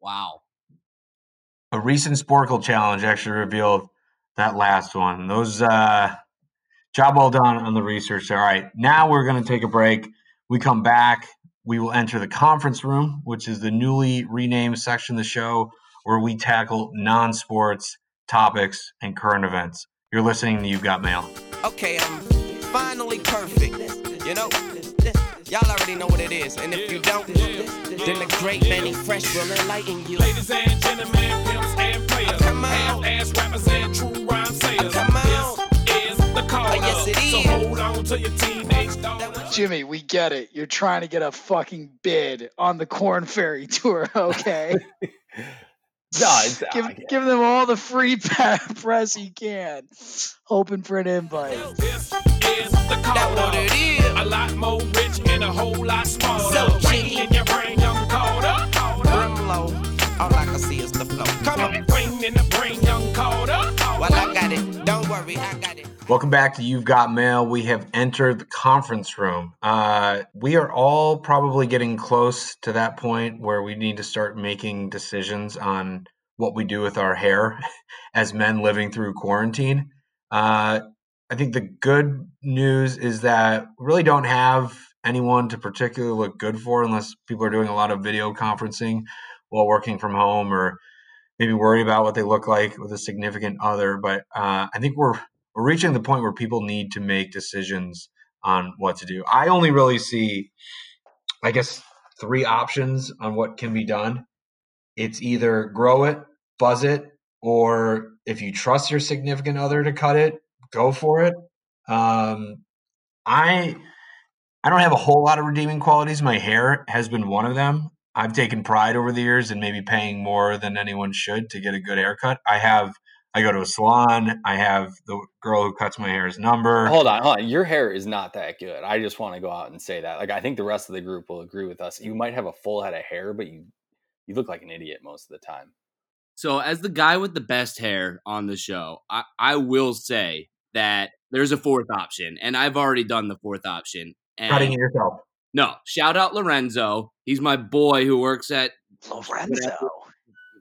Wow. A recent Sporcle challenge actually revealed that last one. Those uh job well done on the research. All right. Now we're gonna take a break. We come back, we will enter the conference room, which is the newly renamed section of the show where we tackle non-sports topics and current events. You're listening to You've Got Mail. Okay, I'm finally perfect. You know, y'all already know what it is. And if you don't, then the great Mannie Fresh will enlighten you. Ladies and gentlemen, pimps and players. Come on. Half-ass rappers and true rhyme sayers. Come on. This is the call Oh, yes, it So hold on to your teenage dog. Jimmy, we get it. You're trying to get a fucking bid on the Corn Ferry tour, [laughs] okay? [laughs] No, it's, give, I- give them all the free [laughs] press you can, hoping for an invite. This is the call That what it is. A lot more rich and a whole lot smaller. So Ring cheap. in your brain, young Carter. Brim low. All I can see is the flow. Come on. Ring in the brain, young Carter. Well, I got it. Don't worry, I got it. Welcome back to You've Got Mail. We have entered the conference room. Uh, we are all probably getting close to that point where we need to start making decisions on what we do with our hair [laughs] as men living through quarantine. Uh, I think the good news is that we really don't have anyone to particularly look good for unless people are doing a lot of video conferencing while working from home or maybe worry about what they look like with a significant other. But uh, I think we're we're reaching the point where people need to make decisions on what to do. I only really see, I guess, three options on what can be done. It's either grow it, buzz it, or if you trust your significant other to cut it, go for it. Um, I I don't have a whole lot of redeeming qualities. My hair has been one of them. I've taken pride over the years in maybe paying more than anyone should to get a good haircut. I have I go to a salon. I have the girl who cuts my hair's number. hold on, hold on. Your hair is not that good. I just want to go out and say that. Like, I think the rest of the group will agree with us. You might have a full head of hair, but you you look like an idiot most of the time. So, as the guy with the best hair on the show, I, I will say that there's a fourth option, and I've already done the fourth option. And Cutting it yourself. no, shout out Lorenzo. He's my boy who works at Lorenzo.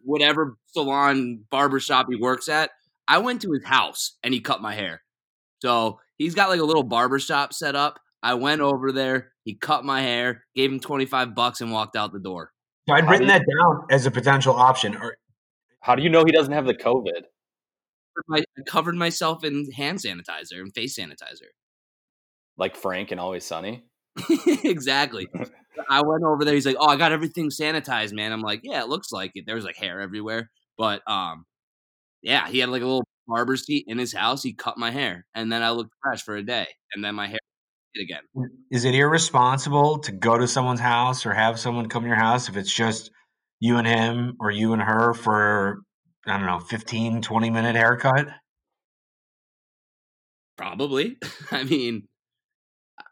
whatever salon barbershop he works at. I went to his house and he cut my hair. So he's got like a little barbershop set up. I went over there, he cut my hair, gave him 25 bucks and walked out the door. So I'd written do you- that down as a potential option. Or How do you know he doesn't have the COVID? I covered myself in hand sanitizer and face sanitizer. Like Frank and Always Sunny? [laughs] exactly. [laughs] I went over there. He's like, "Oh, I got everything sanitized, man." I'm like, "Yeah, it looks like it." There was like hair everywhere, but um, yeah, he had like a little barber seat in his house. He cut my hair, and then I looked fresh for a day, and then my hair did again. is it irresponsible to go to someone's house or have someone come to your house if it's just you and him or you and her for I don't know 15 20 minute haircut? Probably. [laughs] I mean,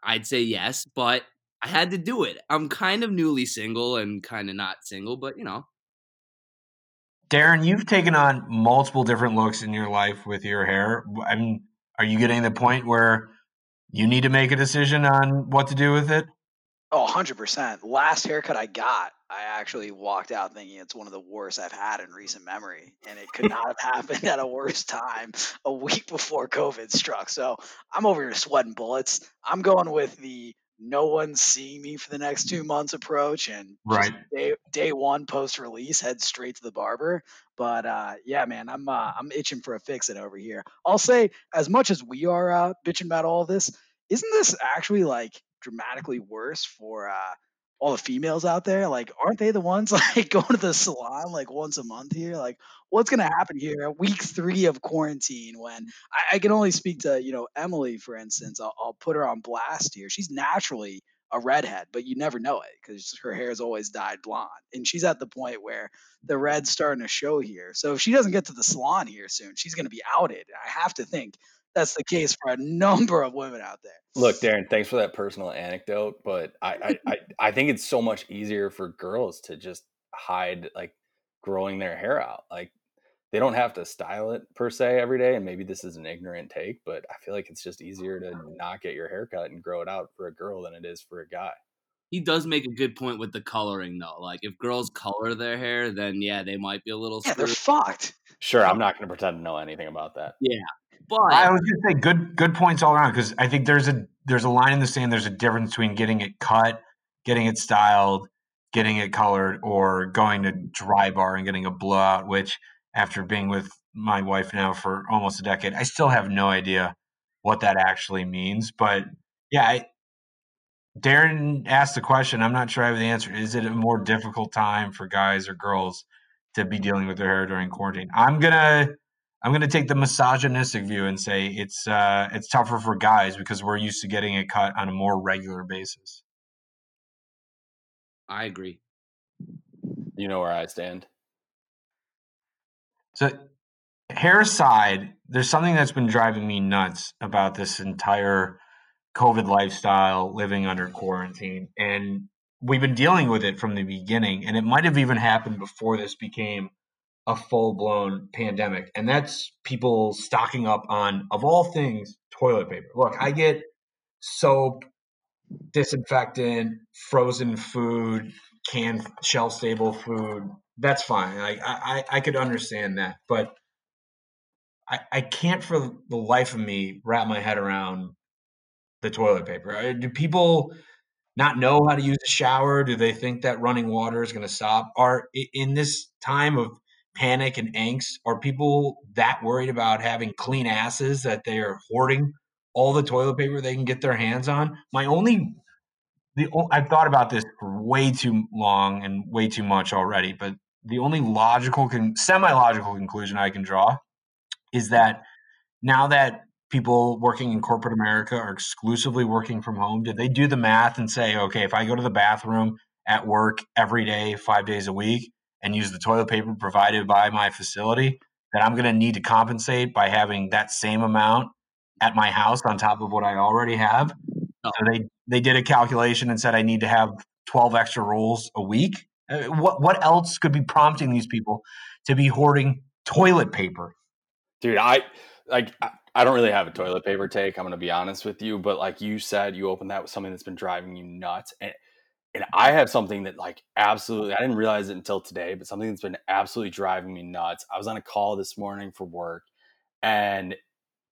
I'd say yes, but I had to do it. I'm kind of newly single and kind of not single, but you know, Darren, you've taken on multiple different looks in your life with your hair. I mean, are you getting to the point where you need to make a decision on what to do with it? Oh, 100%. Last haircut I got, I actually walked out thinking it's one of the worst I've had in recent memory. And it could not have [laughs] happened at a worse time a week before COVID struck. So I'm over here sweating bullets. I'm going with the no one's seeing me for the next two months approach and Right. day, day one post release head straight to the barber but uh yeah man i'm uh, i'm itching for a fix it over here i'll say as much as we are uh bitching about all this isn't this actually like dramatically worse for uh all the females out there like aren't they the ones [laughs] like going to the salon like once a month here? Like what's gonna happen here? Week three of quarantine when I, I can only speak to you know emily for instance I'll, I'll put her on blast here. She's naturally a redhead but you never know it because her hair is always dyed blonde and she's at the point where the red's starting to show here. So if she doesn't get to the salon here soon she's going to be outed. I have to think that's the case for a number of women out there. Look, Darren, thanks for that personal anecdote, but I, I, I, [laughs] I think it's so much easier for girls to just hide like growing their hair out. Like they don't have to style it per se every day. And maybe this is an ignorant take, but I feel like it's just easier to [laughs] not get your hair cut and grow it out for a girl than it is for a guy. He does make a good point with the coloring though. Like if girls color their hair, then yeah, they might be a little Yeah, they're fucked. Sure, I'm not going to pretend to know anything about that. Yeah. But I was gonna say good good points all around because I think there's a there's a line in the sand. There's a difference between getting it cut, getting it styled, getting it colored, or going to dry bar and getting a blowout. Which, after being with my wife now for almost a decade, I still have no idea what that actually means. But yeah, I, Darren asked the question. I'm not sure I have the answer. Is it a more difficult time for guys or girls to be dealing with their hair during quarantine? I'm gonna I'm gonna take the misogynistic view and say it's uh, it's tougher for guys because we're used to getting it cut on a more regular basis. I agree. You know where I stand. So, hair aside, there's something that's been driving me nuts about this entire COVID lifestyle, living under quarantine, and we've been dealing with it from the beginning. And it might have even happened before this became a full blown pandemic, and that's people stocking up on, of all things, toilet paper. Look, I get soap, disinfectant, frozen food, canned shelf stable food. That's fine. I, I I could understand that, but I I can't for the life of me wrap my head around the toilet paper. Uh, Do people not know how to use a shower? Do they think that running water is going to stop? Are in this time of panic and angst, are people that worried about having clean asses that they are hoarding all the toilet paper they can get their hands on? My only the I've thought about this for way too long and way too much already, but the only logical con- semi-logical conclusion I can draw is that now that people working in corporate America are exclusively working from home, did they do the math and say, okay, if I go to the bathroom at work every day, five days a week, and use the toilet paper provided by my facility, that I'm going to need to compensate by having that same amount at my house on top of what I already have? No. So they they did a calculation and said I need to have 12 extra rolls a week. Uh, What what else could be prompting these people to be hoarding toilet paper? dude i like I- don't really have a toilet paper take i'm gonna be honest with you but like you said you opened that with something that's been driving you nuts and and i have something that like absolutely i didn't realize it until today but something that's been absolutely driving me nuts i was on a call this morning for work and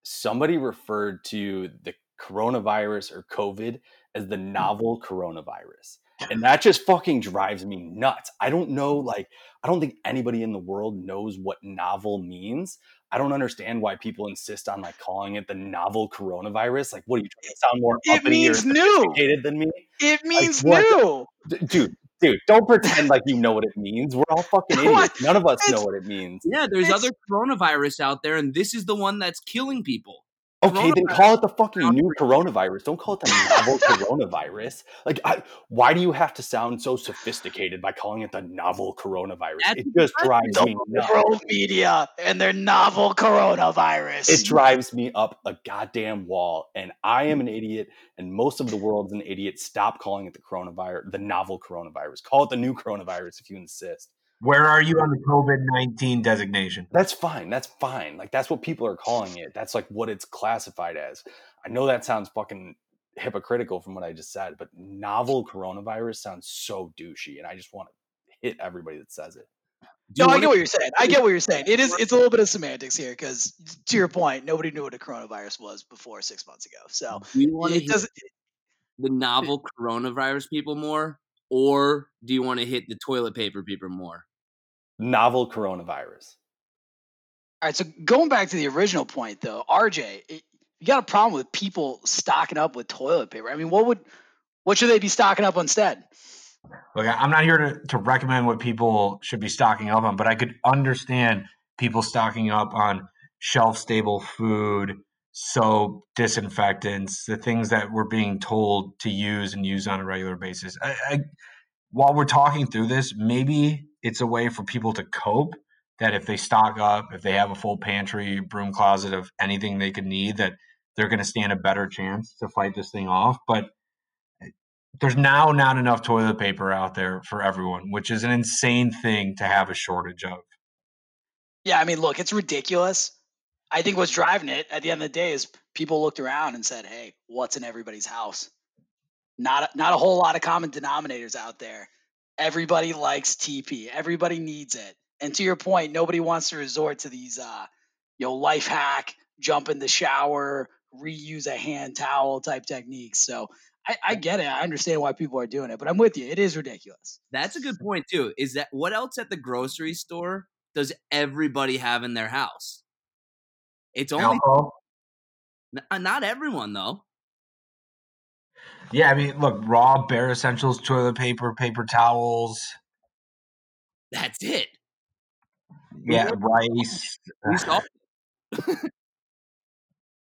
somebody referred to the coronavirus or covid as the mm. novel coronavirus and that just fucking drives me nuts. I don't know like i don't think anybody in the world knows what novel means I don't understand why people insist on like calling it the novel coronavirus. Like, what are you trying to sound more It uppity means new. than me? It means what the- new. D- dude, dude, don't pretend like you know what it means. We're all fucking [laughs] idiots. None of us know what it means. Yeah, there's other coronavirus out there, and this is the one that's killing people. Okay, then call it the fucking new coronavirus. Don't call it the novel [laughs] coronavirus. Like, I, why do you have to sound so sophisticated by calling it the novel coronavirus? That's It just drives The me nuts. world media and their novel coronavirus. It drives me up a goddamn wall, and I am an idiot, and most of the world's an idiot. Stop calling it the coronavirus, the novel coronavirus. Call it the new coronavirus if you insist. Where are you on the COVID 19 designation? That's fine. That's fine. Like that's what people are calling it. That's like what it's classified as. I know that sounds fucking hypocritical from what I just said, but novel coronavirus sounds so douchey, and I just want to hit everybody that says it. Do no, I get what you're saying. I get what you're saying. It is. It's a little bit of semantics here because, to your point, nobody knew what a coronavirus was before six months ago. So Do you want to it hit doesn't. the novel hmm. coronavirus people more, or do you want to hit the toilet paper people more? Novel coronavirus. All right. So going back to the original point, though, RJ, it, you got a problem with people stocking up with toilet paper. I mean, what would, what should they be stocking up instead? Look, I- I'm not here to, to recommend what people should be stocking up on, but I could understand people stocking up on shelf stable food, soap, disinfectants, the things that we're being told to use and use on a regular basis. I, I, while we're talking through this, maybe it's a way for people to cope that if they stock up, if they have a full pantry, broom closet of anything they could need, that they're going to stand a better chance to fight this thing off. But eh, there's now not enough toilet paper out there for everyone, which is an insane thing to have a shortage of. Yeah, I mean, look, it's ridiculous. I think what's driving it at the end of the day is people looked around and said, "Hey, what's in everybody's house?" Not a, not a whole lot of common denominators out there. Everybody likes TP. Everybody needs it. And to your point, nobody wants to resort to these, uh, you know, life hack, jump in the shower, reuse a hand towel type techniques. So I, I get it. I understand why people are doing it, but I'm with you. It is ridiculous. That's a good point too. Is that what else at the grocery store does everybody have in their house? It's only Alcohol. uh, not everyone though. Yeah, I mean, look, raw bare essentials, toilet paper, paper towels. That's it. Yeah, rice. [laughs] [laughs]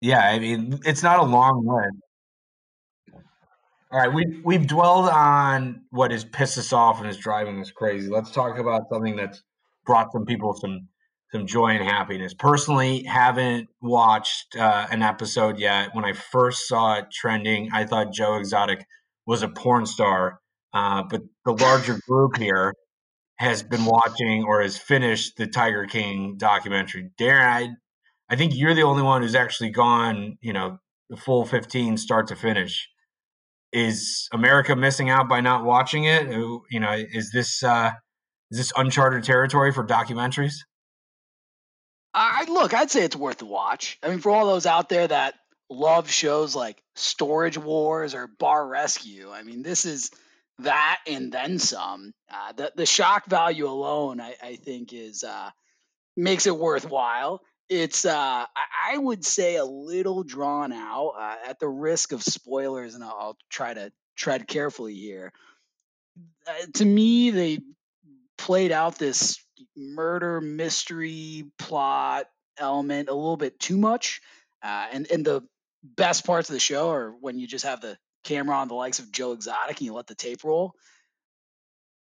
Yeah, I mean, it's not a long list. All right, we've we've dwelled on what has pissed us off and is driving us crazy. Let's talk about something that's brought some people some some joy and happiness. Personally, haven't watched uh, an episode yet. When I first saw it trending, I thought Joe Exotic was a porn star, uh, but the larger group here has been watching or has finished the Tiger King documentary. Darren, I I think you're the only one who's actually gone, you know, the full 15 start to finish. Is America missing out by not watching it? You know, is this uh, is this uncharted territory for documentaries? I look, I'd say it's worth the watch. I mean, for all those out there that love shows like Storage Wars or Bar Rescue, I mean, this is that and then some. Uh, the the shock value alone, I, I think, is uh, makes it worthwhile. It's uh, I, I would say a little drawn out uh, at the risk of spoilers, and I'll, I'll try to tread carefully here. Uh, to me, they played out this murder mystery plot element a little bit too much. Uh, and and the best parts of the show are when you just have the camera on the likes of Joe Exotic and you let the tape roll.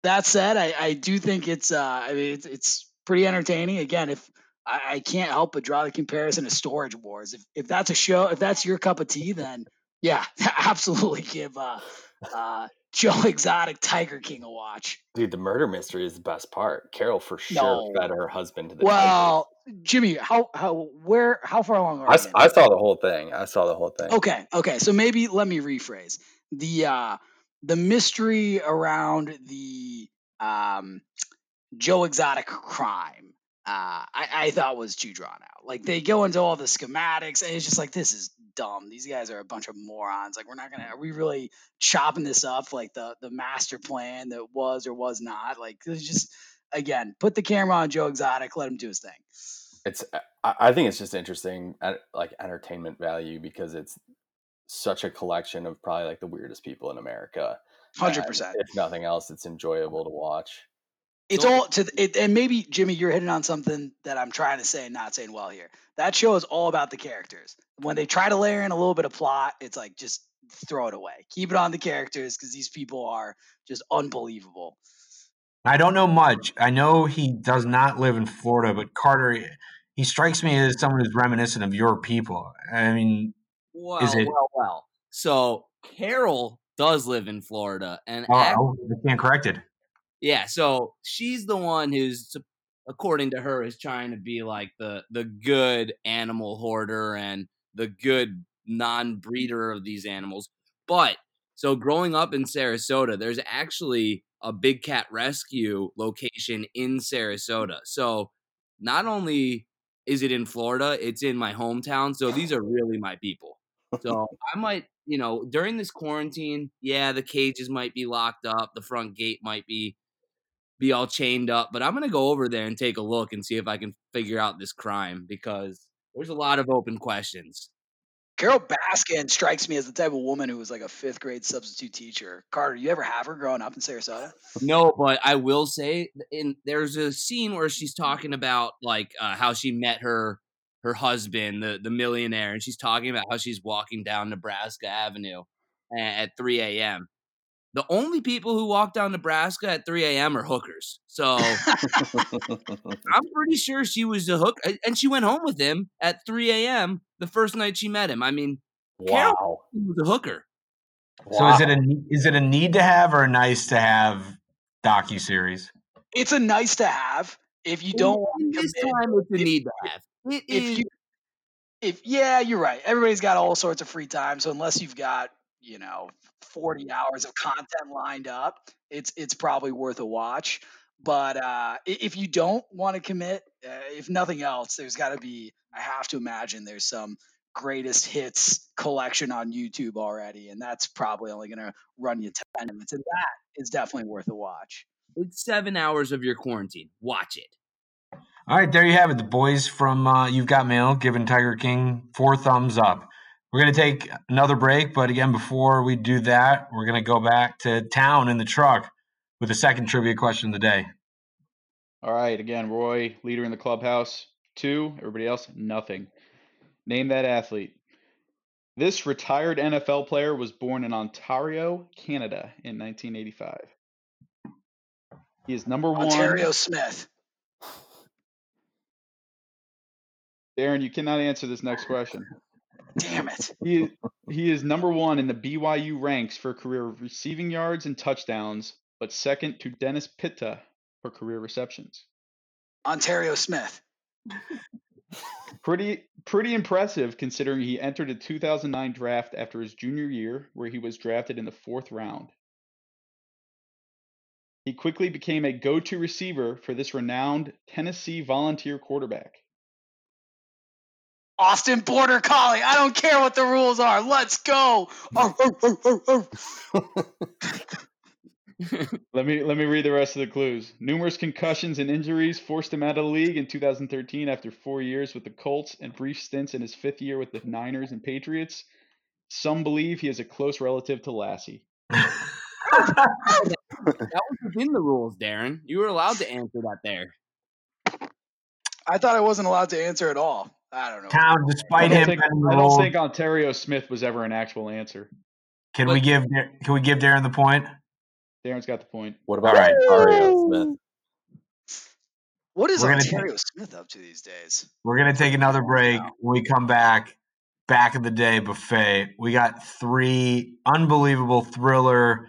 That said, I, I do think it's uh, I mean it's, it's pretty entertaining. Again, if I, I can't help but draw the comparison to Storage Wars. If if that's a show, if that's your cup of tea, then yeah, [laughs] absolutely give uh, uh, Joe Exotic Tiger King a watch. Dude, the murder mystery is the best part. Carole for sure No. fed her husband to the Well, Jimmy, how how where how far along are. I, you? I saw the whole thing. I saw the whole thing. Okay, okay. So maybe let me rephrase the uh the mystery around the um Joe Exotic crime. Uh, I, I thought was too drawn out. Like they go into all the schematics, and it's just like this is dumb. These guys are a bunch of morons. Like we're not gonna. Are we really chopping this up? Like the the master plan that was or was not. Like just again, put the camera on Joe Exotic, let him do his thing. It's uh, I, I think it's just interesting uh, like entertainment value because it's such a collection of probably like the weirdest people in America. Hundred percent. If nothing else, it's enjoyable to watch. It's So- all to th- it, and maybe Jimmy, you're hitting on something that I'm trying to say and not saying well here. That show is all about the characters. When they try to layer in a little bit of plot, it's like just throw it away. Keep it on the characters because these people are just unbelievable. I don't know much. I know he does not live in Florida, but Carter, he strikes me as someone who's reminiscent of your people. I mean, Well, it- well, well. So Carole does live in Florida, and oh, act- oh, I stand corrected. Yeah, so she's the one who's, according to her, is trying to be like the the good animal hoarder and the good non-breeder of these animals. But so growing up in Sarasota, there's actually a big cat rescue location in Sarasota. So not only is it in Florida, it's in my hometown. So these are really my people. So I might, you know, during this quarantine, yeah, the cages might be locked up, the front gate might be be all chained up, but I'm gonna go over there and take a look and see if I can figure out this crime because there's a lot of open questions. Carole Baskin strikes me as the type of woman who was like a fifth grade substitute teacher. Carter, you ever have her growing up in Sarasota? No, but I will say, in there's a scene where she's talking about like uh, how she met her her husband, the the millionaire, and she's talking about how she's walking down Nebraska Avenue at 3 a.m. the only people who walk down Nebraska at 3 a.m. are hookers. So I'm pretty sure she was a hook, and she went home with him at 3 a.m. the first night she met him. I mean, Carole wow. was a hooker. So is it a is it a need to have or a nice to have docu series? It's a nice to have if you don't want In to this commit. time, it's a if- need to have. It if is- you if yeah you're right everybody's got all sorts of free time so unless you've got you know 40 hours of content lined up it's it's probably worth a watch but uh if you don't want to commit uh, if nothing else there's got to be i have to imagine there's some greatest hits collection on youtube already and that's probably only going to run you 10 minutes and that is definitely worth a watch it's seven hours of your quarantine. Watch it. All right, there you have it. The boys from uh, You've Got Mail giving Tiger King four thumbs up. We're going to take another break, but again, before we do that, we're going to go back to town in the truck with the second trivia question of the day. All right, again, Roy, leader in the clubhouse. Two. Everybody else, nothing. Name that athlete. This retired NFL player was born in Ontario, Canada in 1985. He is number one. ontario smith Darren, you cannot answer this next question. Damn it He he is number one in the BYU ranks for career receiving yards and touchdowns, but second to Dennis Pitta for career receptions. ontario smith Pretty pretty impressive considering he entered a 2009 draft after his junior year, where he was drafted in the fourth round. He quickly became a go-to receiver for this renowned Tennessee volunteer quarterback. Austin Border Collie. I don't care what the rules are. Let's go. [laughs] Let me let me read the rest of the clues. Numerous concussions and injuries forced him out of the league in 2013 after four years with the Colts and brief stints in his fifth year with the Niners and Patriots. Some believe he is a close relative to Lassie. [laughs] That was within the rules, Darren. You were allowed to answer that there. I thought I wasn't allowed to answer at all. I don't know. Town, I despite don't, him, think, I don't think Ontario Smith was ever an actual answer. can we give can we give Darren the point? Darren's got the point. What about All right. Ontario Smith? What is We're gonna Ontario Smith up to these days? We're gonna take another break. When we come back, back in the day buffet. We got three unbelievable thriller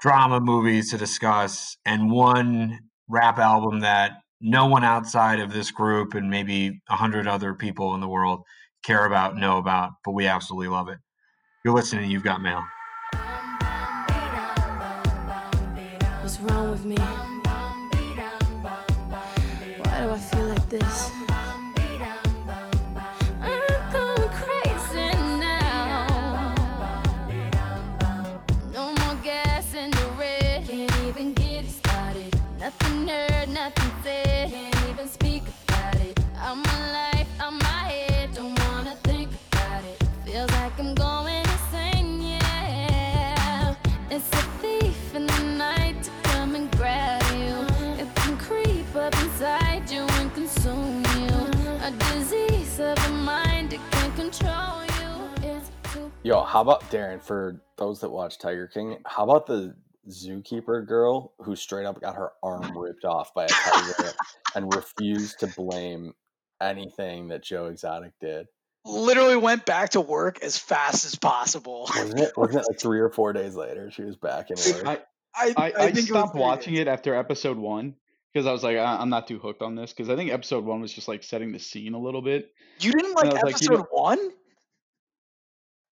drama movies to discuss, and one rap album that no one outside of this group and maybe a hundred other people in the world care about, know about, but we absolutely love it. You're listening. You've got mail. What's wrong with me? Yo, how about Darren? For those that watch Tiger King, how about the zookeeper girl who straight up got her arm [laughs] ripped off by a tiger and refused to blame anything that Joe Exotic did? Literally went back to work as fast as possible. Wasn't it? [laughs] Wasn't it like three or four days later she was back in work? I, I, I, I, think it stopped three watching days. it after episode one because I was like, I, I'm not too hooked on this because I think episode one was just like setting the scene a little bit. You didn't I like was like, you episode know- one?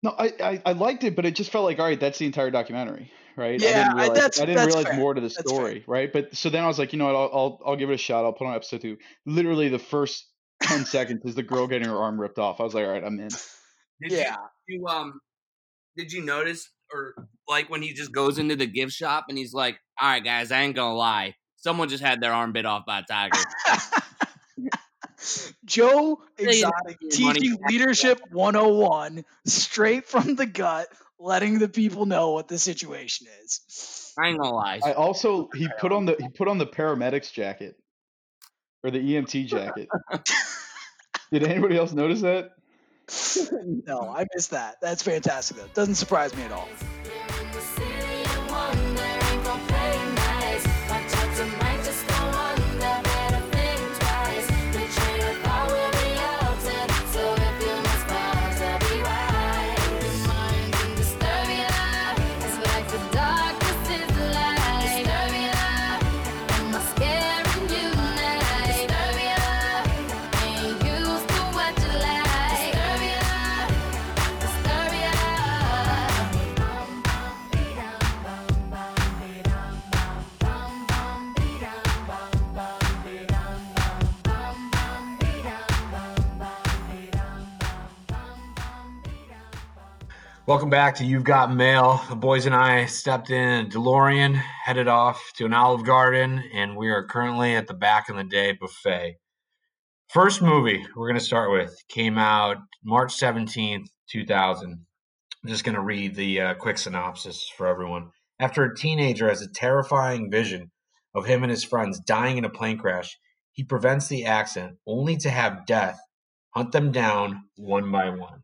No, I, I, I liked it, but it just felt like, all right, that's the entire documentary, right? I Yeah, didn't I- realize, that's- I didn't that's realize fair. more to the That's fair. story, right? But so then I was like, you know what, I'll, I'll, I'll give it a shot. I'll put on episode two. Literally the first 10 [laughs] seconds is the girl getting her arm ripped off. I was like, all right, I'm in. Did Yeah. You, you um did you notice or like when he just goes into the gift shop and he's like, All right guys, I ain't gonna lie. Someone just had their arm bit off by a tiger. [laughs] Joe Say Exotic teaching leadership 101 straight from the gut, letting the people know what the situation is. I ain't gonna lie. I also he put on the he put on the paramedics jacket or the EMT jacket. [laughs] Did anybody else notice that? No, I missed that. That's fantastic though. Doesn't surprise me at all. Welcome back to You've Got Mail. The boys and I stepped in a DeLorean, headed off to an Olive Garden, and we are currently at the Back in the Day buffet. First movie we're going to start with came out March 17th, 2000. I'm just going to read the uh, quick synopsis for everyone. After a teenager has a terrifying vision of him and his friends dying in a plane crash, he prevents the accident only to have death hunt them down one by one.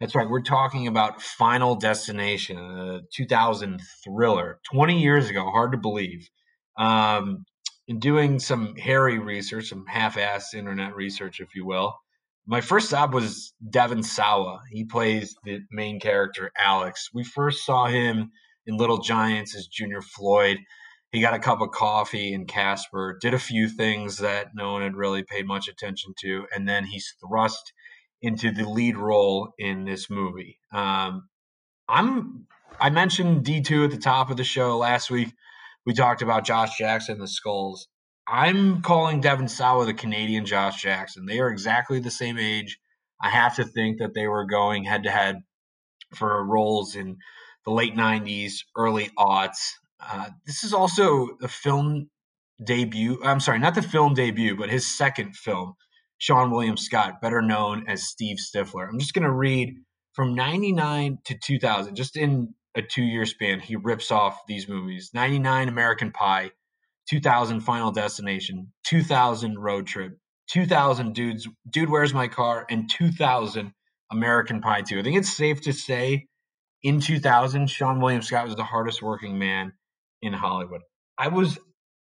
That's right. We're talking about Final Destination, a 2000 thriller, 20 years ago. Hard to believe. Um, in doing some hairy research, some half-ass internet research, if you will, my first stop was Devon Sawa. He plays the main character, Alex. We first saw him in Little Giants as Junior Floyd. He got a cup of coffee in Casper, did a few things that no one had really paid much attention to, and then he's thrust into the lead role in this movie. Um, I'm I mentioned D2 at the top of the show last week. We talked about Josh Jackson, the Skulls. I'm calling Devon Sawa the Canadian Josh Jackson. They are exactly the same age. I have to think that they were going head to head for roles in the late 90s, early aughts. Uh, this is also a film debut. I'm sorry, not the film debut, but his second film. Seann William Scott, better known as Steve Stifler. I'm just going to read from 99 to 2000, just in a two year span, he rips off these movies 99 American Pie, 2000 Final Destination, 2000 Road Trip, 2000 Dudes, Dude, Where's My Car, and 2000 American Pie 2. I think it's safe to say in 2000, Seann William Scott was the hardest working man in Hollywood. I was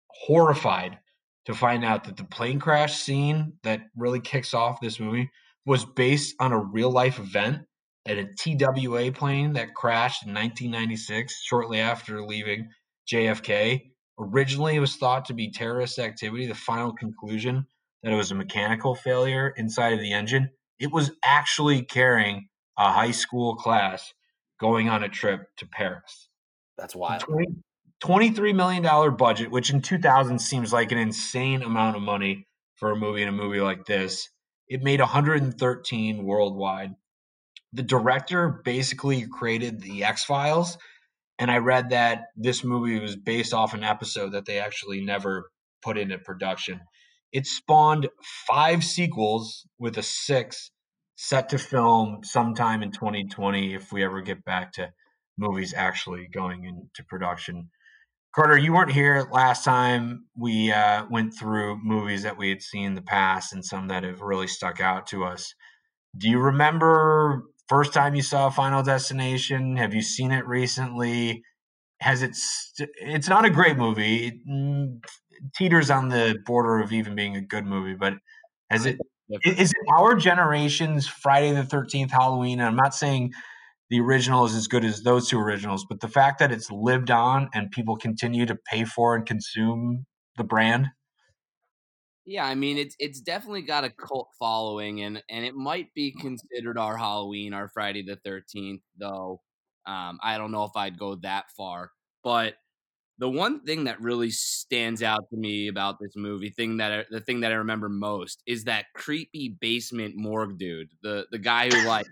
horrified to find out that the plane crash scene that really kicks off this movie was based on a real life event at a TWA plane that crashed in 1996 shortly after leaving JFK. Originally, it was thought to be terrorist activity. The final conclusion that it was a mechanical failure inside of the engine. It was actually carrying a high school class going on a trip to Paris. That's wild. 20, $23 million budget, which in 2000 seems like an insane amount of money for a movie and a movie like this. It made 113 worldwide. The director basically created the X Files, and I read that this movie was based off an episode that they actually never put into production. It spawned five sequels with a sixth set to film sometime in 2020 if we ever get back to movies actually going into production. Carter, you weren't here last time we uh, went through movies that we had seen in the past and some that have really stuck out to us. Do you remember first time you saw Final Destination? Have you seen it recently? Has it? St- it's not a great movie. It mm, teeters on the border of even being a good movie, but has it? Is it our generation's Friday the Thirteenth Halloween? And I'm not saying the original is as good as those two originals, but the fact that it's lived on and people continue to pay for and consume the brand. Yeah, I mean it's it's definitely got a cult following, and and it might be considered our Halloween, our Friday the Thirteenth, though. Um, I don't know if I'd go that far, but the one thing that really stands out to me about this movie, thing that I, the thing that I remember most, is that creepy basement morgue dude, the the guy who like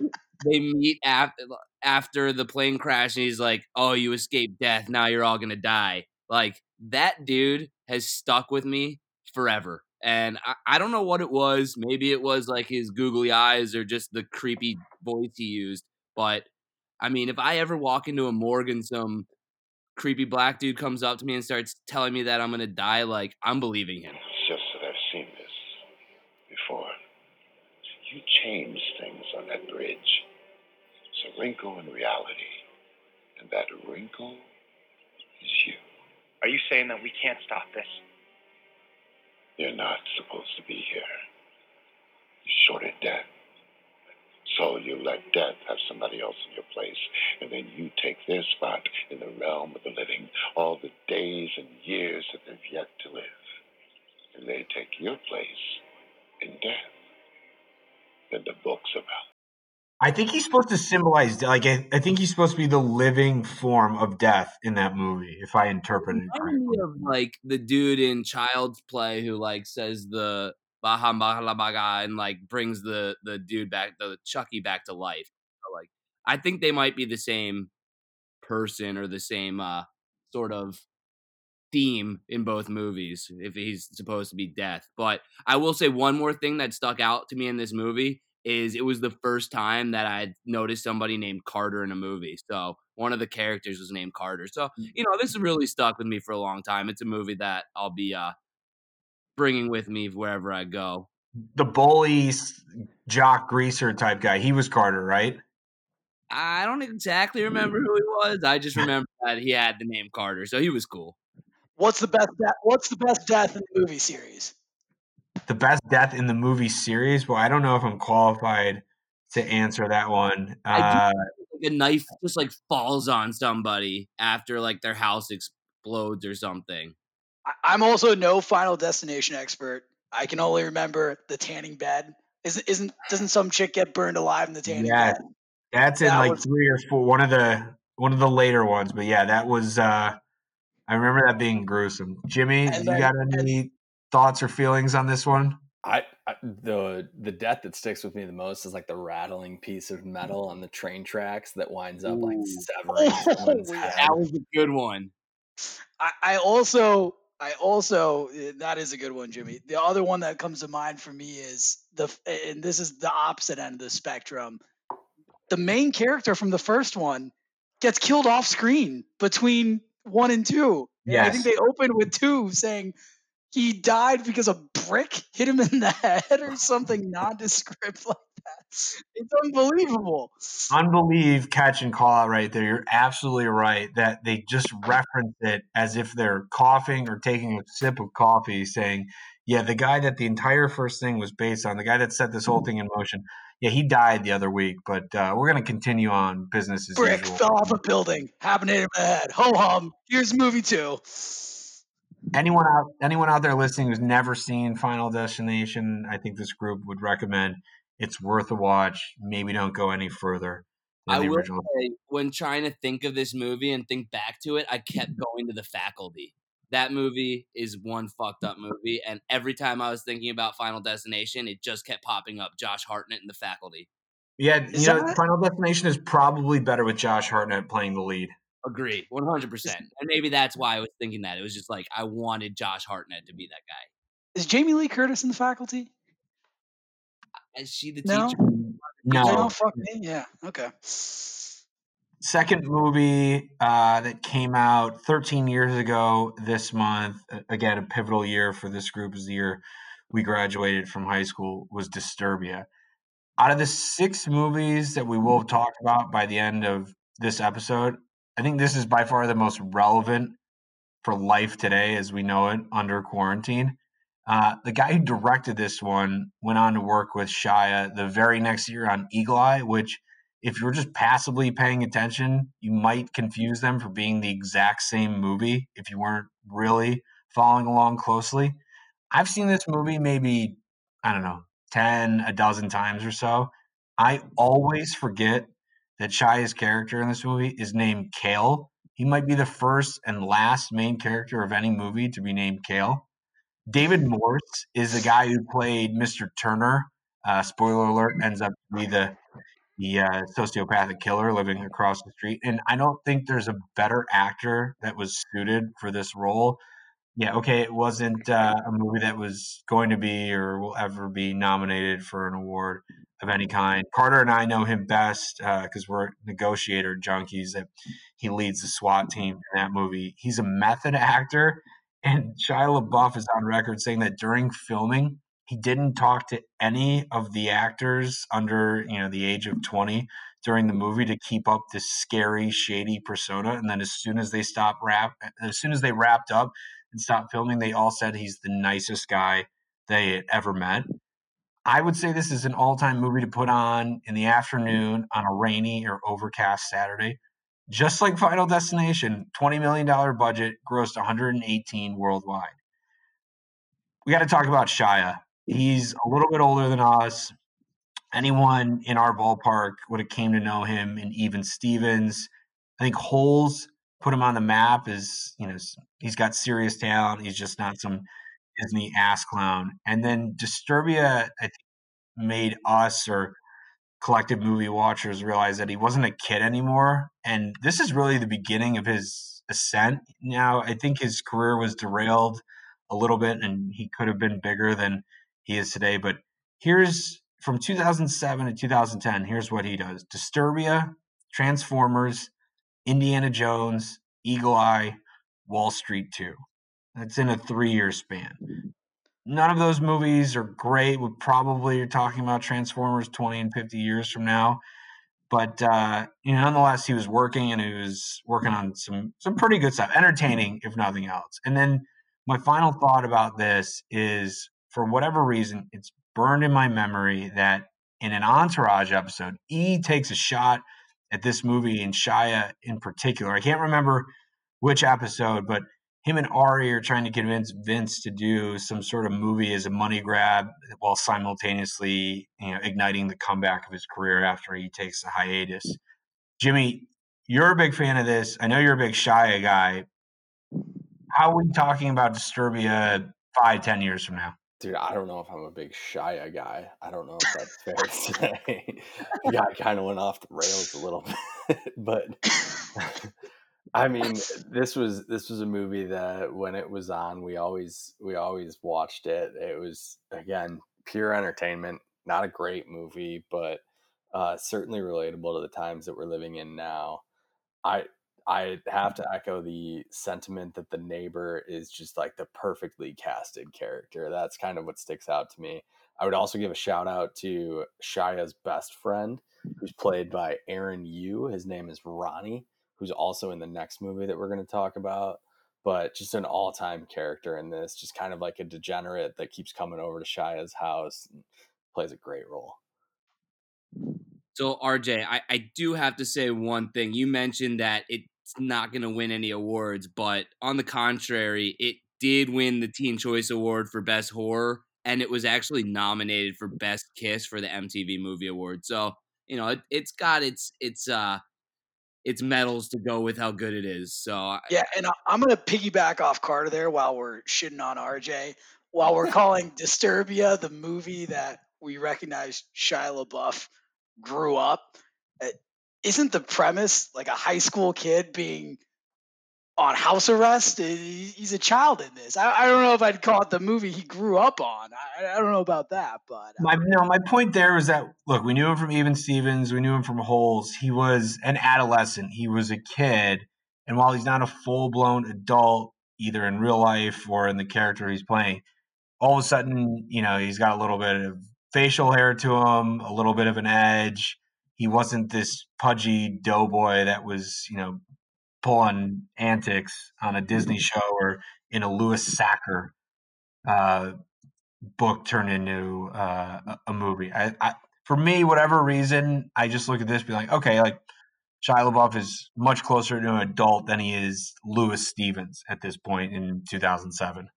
[laughs] they meet after uh, after the plane crash, and he's like, "Oh, you escaped death. Now you're all gonna die." Like that dude has stuck with me forever. And I, I don't know what it was. Maybe it was like his googly eyes or just the creepy voice he used. But I mean, if I ever walk into a morgue and some creepy black dude comes up to me and starts telling me that I'm gonna die, like I'm believing him. It's just that I've seen this before. You changed things on that bridge. It's a wrinkle in reality. And that wrinkle is you. Are you saying that we can't stop this? You're not supposed to be here. You're shorted death. So you let death have somebody else in your place, and then you take their spot in the realm of the living, all the days and years that they've yet to live. And they take your place in death. Then the book's about. I think he's supposed to symbolize, like, I, I think he's supposed to be the living form of death in that movie, if I interpret it me of like the dude in Child's Play who like says the Baha Baha Baga and like brings the the dude back, the Chucky back to life. So, like I think they might be the same person or the same uh, sort of theme in both movies if he's supposed to be death. But I will say one more thing that stuck out to me in this movie is it was the first time that I noticed somebody named Carter in a movie. So one of the characters was named Carter. So you know this really stuck with me for a long time. It's a movie that I'll be uh, bringing with me wherever I go. The bully jock greaser type guy. He was Carter, right? I don't exactly remember who he was. I just [laughs] remember that he had the name Carter, so he was cool. What's the best? De- what's the best death in the movie series? The best death in the movie series. Well, I don't know if I'm qualified to answer that one. I do Uh, a knife just like falls on somebody after like their house explodes or something. I- I'm also no Final Destination expert. I can only remember the tanning bed. Isn't isn't doesn't some chick get burned alive in the tanning yeah, bed? that's in That like was- three or four. One of the one of the later ones, but yeah, that was. uh I remember that being gruesome. Jimmy, And you then- got any thoughts or feelings on this one? I, I the the death that sticks with me the most is like the rattling piece of metal on the train tracks that winds up like Ooh. severing [laughs] someone's head. That was a good one. I, I also I also eh, that is a good one, Jimmy. The other one that comes to mind for me is the and this is the opposite end of the spectrum. The main character from the first one gets killed off screen between one and two. And I think they open with two saying he died because a brick hit him in the head or something nondescript like that. It's unbelievable. unbelieve catch and call out right there. You're absolutely right that they just reference it as if they're coughing or taking a sip of coffee, saying, "Yeah, the guy that the entire first thing was based on, the guy that set this whole thing in motion, yeah, he died the other week, but uh, we're going to continue on business as Brick usual." fell off a building, happened to him in the head. Ho hum. Here's movie two. Anyone out anyone out there listening who's never seen Final Destination, I think this group would recommend. It's worth a watch. Maybe don't go any further I the will original. say, when trying to think of this movie and think back to it, I kept going to the faculty. That movie is one fucked up movie, and every time I was thinking about Final Destination, it just kept popping up. Josh Hartnett and the faculty. Yeah, Is you know, that- Final Destination is probably better with Josh Hartnett playing the lead. Agree, one hundred percent. And maybe that's why I was thinking that. It was just like I wanted Josh Hartnett to be that guy. Is Jamie Lee Curtis in the faculty? Is she the No. teacher? No, No, fuck me. Yeah. Okay. second movie uh, that came out 13 years ago this month. Again, a pivotal year for this group is the year we graduated from high school. Was Disturbia. Out of the six movies that we will have talked about by the end of this episode, I think this is by far the most relevant for life today as we know it under quarantine. Uh, the guy who directed this one went on to work with Shia the very next year on Eagle Eye, which if you're just passively paying attention, you might confuse them for being the exact same movie if you weren't really following along closely. I've seen this movie maybe, I don't know, 10, a dozen times or so. I always forget that Shia's character in this movie is named Kale. He might be the first and last main character of any movie to be named Kale. David Morse is the guy who played Mr. Turner. Uh, spoiler alert, ends up to be the the uh, sociopathic killer living across the street. And I don't think there's a better actor that was suited for this role. Yeah, okay, it wasn't uh, a movie that was going to be or will ever be nominated for an award of any kind. Carter and I know him best uh, because we're negotiator junkies. That he leads the SWAT team in that movie. He's a method [laughs] actor, and Shia LaBeouf is on record saying that during filming, he didn't talk to any of the actors under you know the age of 20 during the movie to keep up this scary shady persona and then as soon as they stopped wrap as soon as they wrapped up and stopped filming they all said he's the nicest guy they had ever met i would say this is an all-time movie to put on in the afternoon on a rainy or overcast saturday. Just like final destination 20 million dollar budget grossed 118 worldwide. We got to talk about shia. He's a little bit older than us. Anyone in our ballpark would have came to know him in even stevens. I think holes put him on the map is you know he's got serious talent. He's just not some disney ass clown and then disturbia i think made us or collective movie watchers realize that he wasn't a kid anymore. And this is really the beginning of his ascent. Now, I think his career was derailed a little bit and he could have been bigger than he is today. But here's from 2007 to 2010, here's what he does Disturbia, Transformers, Indiana Jones, Eagle Eye, Wall Street 2. That's in a three year span. None of those movies are great. We probably are talking about Transformers 20 and 50 years from now. But uh, you know, nonetheless, he was working and he was working on some some pretty good stuff, entertaining if nothing else. And then my final thought about this is, for whatever reason, it's burned in my memory that in an Entourage episode, E takes a shot at this movie and Shia in particular. I can't remember which episode, but him and Ari are trying to convince Vince to do some sort of movie as a money grab while simultaneously you know, igniting the comeback of his career after he takes a hiatus. Jimmy, you're a big fan of this. I know you're a big Shia guy. How are we talking about Disturbia five, ten years from now? Dude, I don't know if I'm a big Shia guy. I don't know if that's fair to say. [laughs] yeah, I kind of went off the rails a little [laughs] bit, but [laughs] I [laughs] mean, this was this was a movie that when it was on, we always we always watched it. It was again pure entertainment. Not a great movie, but uh, certainly relatable to the times that we're living in now. I I have to echo the sentiment that the neighbor is just like the perfectly casted character. That's kind of what sticks out to me. I would also give a shout out to Shia's best friend, who's played by Aaron Yoo. His name is Ronnie, who's also in the next movie that we're going to talk about. But just an all time character in this, just kind of like a degenerate that keeps coming over to Shia's house and plays a great role. So, RJ, I, I do have to say one thing. You mentioned that it's not going to win any awards, but on the contrary, it did win the Teen Choice Award for Best Horror, and it was actually nominated for Best Kiss for the MTV Movie Award. So, you know, it, it's got its its uh its medals to go with how good it is. So, Yeah, and I'm gonna piggyback off Carter there while we're shitting on RJ. While we're calling Disturbia the movie that we recognize Shia LaBeouf grew up, uh, isn't the premise like a high school kid being on house arrest? Uh, He's a child in this. I, I don't know if I'd call it the movie he grew up on. I, I don't know about that, but My no, my point there was that look, we knew him from Even Stevens, we knew him from Holes. He was an adolescent, he was a kid, and while he's not a full blown adult, either in real life or in the character he's playing, all of a sudden, you know, he's got a little bit of facial hair to him, a little bit of an edge. He wasn't this pudgy doughboy that was, you know, pulling antics on a Disney show or in a Louis Sachar uh, book turned into uh, a- a movie. I, I, for me, whatever reason, I just look at this, be like, okay, like Shia LaBeouf is much closer to an adult than he is Louis Stevens at this point in 2007.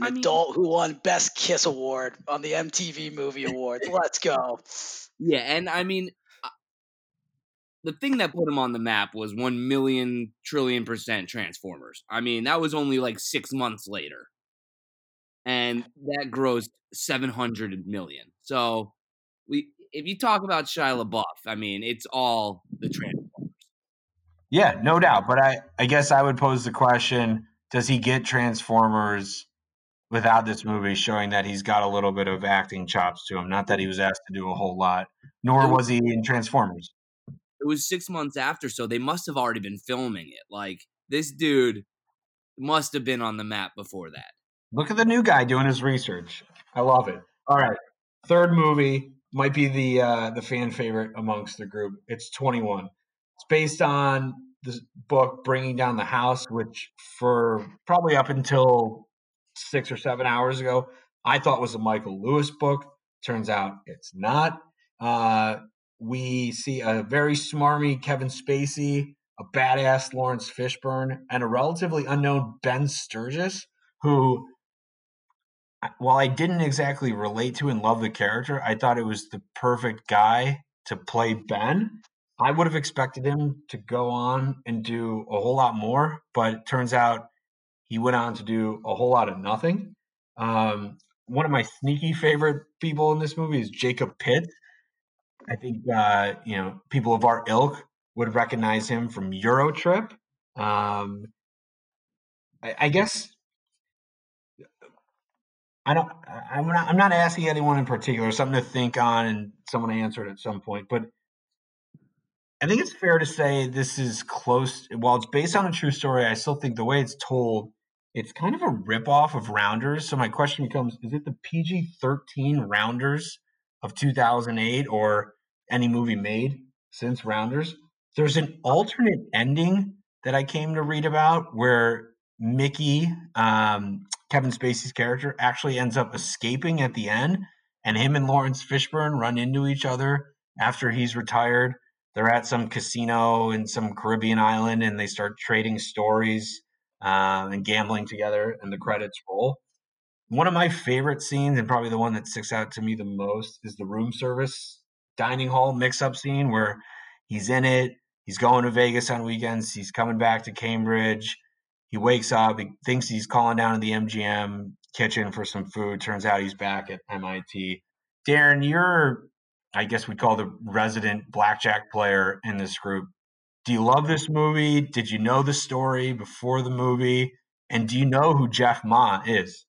an adult who won Best Kiss Award on the MTV Movie [laughs] Awards. Let's go. yeah, and I mean, the thing that put him on the map was one million trillion percent Transformers. I mean, that was only like six months later, and that grossed seven hundred million. So, we if you talk about Shia mm. LaBeouf, I mean, it's all the Transformers. Yeah, no doubt. But I, I guess I would pose the question does he get Transformers without this movie showing that he's got a little bit of acting chops to him? Not that he was asked to do a whole lot, nor was he in Transformers. It was six months after, so they must have already been filming it. Like this dude must have been on the map before that. Look at the new guy doing his research. I love it. All right, third movie might be the uh, the fan favorite amongst the group. It's 21. It's based on the book Bringing Down the House, which for probably up until six or seven hours ago, I thought was a Michael Lewis book. Turns out it's not. Uh, we see a very smarmy Kevin Spacey, a badass Lawrence Fishburne, and a relatively unknown Ben Sturgess, who while I didn't exactly relate to and love the character, I thought it was the perfect guy to play Ben. I would have expected him to go on and do a whole lot more, but it turns out he went on to do a whole lot of nothing. Um, one of my sneaky favorite people in this movie is Jacob Pitt. I think uh, you know people of our ilk would recognize him from Eurotrip. Um, I, I guess I don't. I'm not. I'm not asking anyone in particular. Something to think on, and someone answered at some point. But I think it's fair to say this is close. While it's based on a true story, I still think the way it's told, it's kind of a ripoff of Rounders. So my question becomes: Is it the PG-13 Rounders of 2008, or any movie made since Rounders? There's an alternate ending that I came to read about where Mickey, um, Kevin Spacey's character, actually ends up escaping at the end, and him and Lawrence Fishburne run into each other after he's retired. They're at some casino in some Caribbean island, and they start trading stories uh, and gambling together, and the credits roll. One of my favorite scenes, and probably the one that sticks out to me the most, is the room service dining hall mix-up scene where he's in it. He's going to Vegas on weekends. He's coming back to Cambridge. He wakes up. He thinks he's calling down to the MGM kitchen for some food. Turns out he's back at MIT. Darren, you're, I guess we call the resident blackjack player in this group. Do you love this movie? Did you know the story before the movie? And do you know who Jeff Ma is?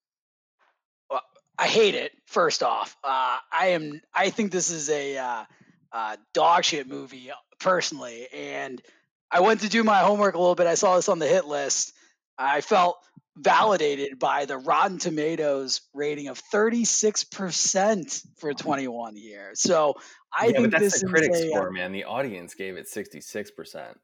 I hate it. First off, uh, I am. I think this is a uh, uh, dog shit movie personally, and I went to do my homework a little bit. I saw this on the hit list. I felt validated by the Rotten Tomatoes rating of 36% for 21 here. So I yeah, think but this that's the is critic a, uh, score, man. The audience gave it 66%.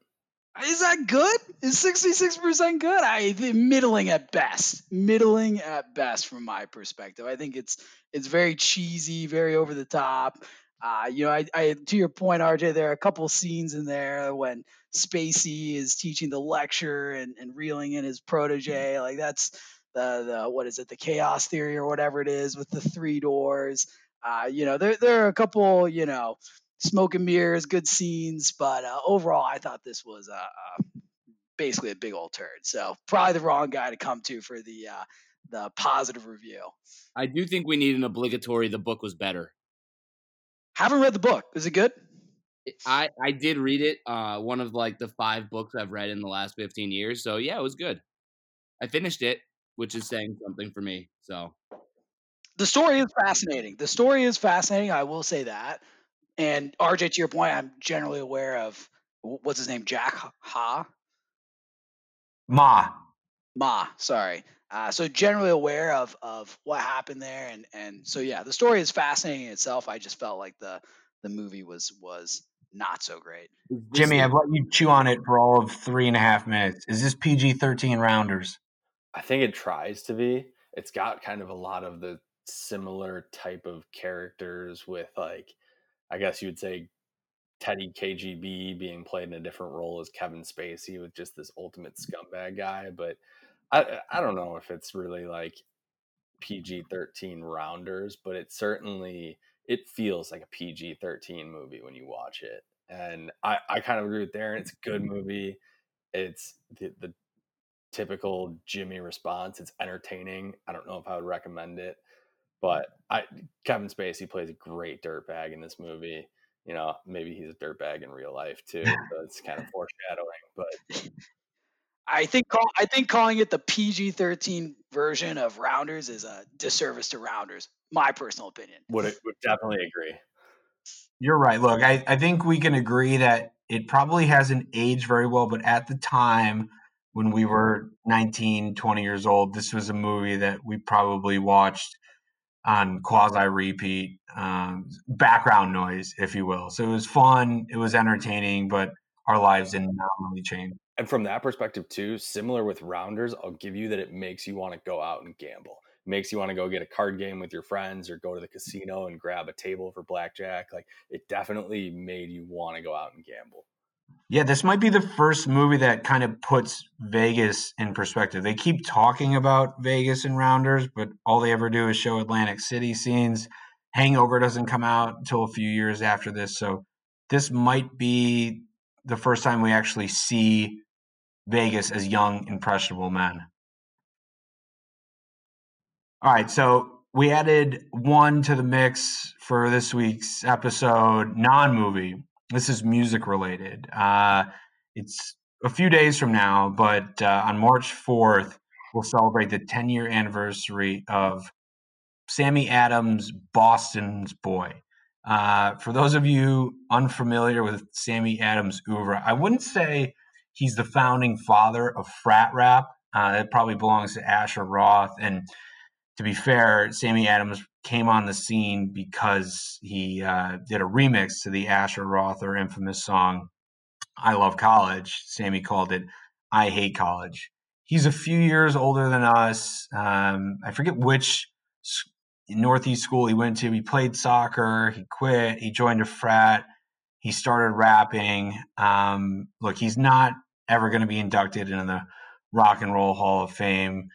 Is that good? Is 66% good? I middling at best. Middling at best from my perspective. I think it's it's very cheesy, very over the top. Uh, you know, I, I to your point, RJ, there are a couple scenes in there when Spacey is teaching the lecture and, and reeling in his protege. Like that's the the what is it, the chaos theory or whatever it is with the three doors. Uh, you know, there there are a couple, you know, smoke and mirrors, good scenes, but uh, overall, I thought this was uh, uh, basically a big old turd. So probably the wrong guy to come to for the uh, the positive review. I do think we need an obligatory. The book was better. Haven't read the book. Is it good? I I did read it. Uh, one of like the five books I've read in the last fifteen years. So yeah, it was good. I finished it, which is saying something for me. So The story is fascinating. The story is fascinating. I will say that. And RJ, to your point, I'm generally aware of what's his name, Jack Ha Ma. Ma. Sorry. Uh, so generally aware of of what happened there, and and so yeah, the story is fascinating in itself. I just felt like the the movie was was not so great. Jimmy, I've let you chew on it for all of three and a half minutes. Is this PG 13 Rounders? I think it tries to be. It's got kind of a lot of the similar type of characters with like I guess you would say Teddy KGB being played in a different role as Kevin Spacey with just this ultimate mm-hmm. scumbag guy, but I I don't know if it's really like PG-13 rounders, but it certainly it feels like a PG-13 movie when you watch it. And I I kind of agree with Darren. It's a good mm-hmm. movie. It's the, the typical Jimmy response. It's entertaining. I don't know if I would recommend it, but I Kevin Spacey plays a great dirtbag in this movie. You know, maybe he's a dirtbag in real life too. [laughs] So it's kind of foreshadowing. But [laughs] I think call, I think calling it the PG-13 version of Rounders is a disservice to Rounders. My personal opinion. would would definitely agree. You're right. Look, I, I think we can agree that it probably hasn't aged very well, but at the time when we were 19, 20 years old, this was a movie that we probably watched on quasi repeat, um, background noise, if you will. So it was fun, it was entertaining, but our lives did not really change. And from that perspective too, similar with rounders, I'll give you that it makes you want to go out and gamble. It makes you want to go get a card game with your friends or go to the casino and grab a table for blackjack. Like it definitely made you want to go out and gamble. Yeah, this might be the first movie that kind of puts Vegas in perspective. They keep talking about Vegas and Rounders, but all they ever do is show Atlantic City scenes. Hangover doesn't come out until a few years after this. So this might be the first time we actually see Vegas as young, impressionable men. All right, so we added one to the mix for this week's episode, non movie. This is music related. Uh, it's a few days from now, but uh, on March 4th, we'll celebrate the 10 year anniversary of Sammy Adams' Boston's Boy. Uh, for those of you unfamiliar with Sammy Adams' oeuvre, I wouldn't say he's the founding father of frat rap. Uh, it probably belongs to Asher Roth. And to be fair, Sammy Adams came on the scene because he uh, did a remix to the Asher Roth or infamous song I Love College. Sammy called it I Hate College. He's a few years older than us. Um, I forget which Northeast school he went to. He played soccer. He quit. He joined a frat. He started rapping. Um, look, he's not ever going to be inducted into the Rock and Roll Hall of Fame.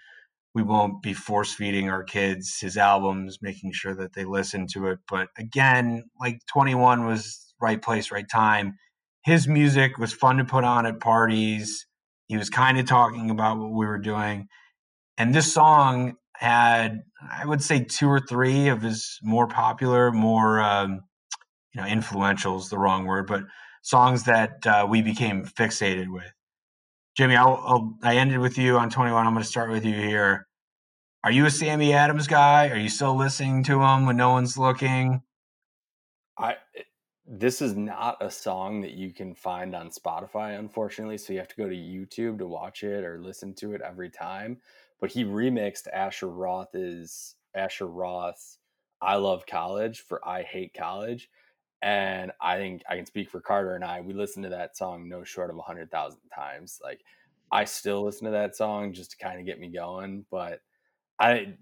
We won't be force feeding our kids his albums, making sure that they listen to it. But again, like 21 was right place, right time. His music was fun to put on at parties. He was kind of talking about what we were doing. And this song had, I would say, two or three of his more popular, more, um, you know, influential is the wrong word, but songs that uh, we became fixated with. Jimmy, I'll, I'll, i ended with you on 21. I'm going to start with you here. Are you a Sammy Adams guy? Are you still listening to him when no one's looking? I this is not a song that you can find on Spotify, unfortunately. So you have to go to YouTube to watch it or listen to it every time. But he remixed Asher Roth's Asher Roth's "I Love College" for "I Hate College," and I think I can speak for Carter and I. We listened to that song no short of a hundred thousand times. Like I still listen to that song just to kind of get me going. But I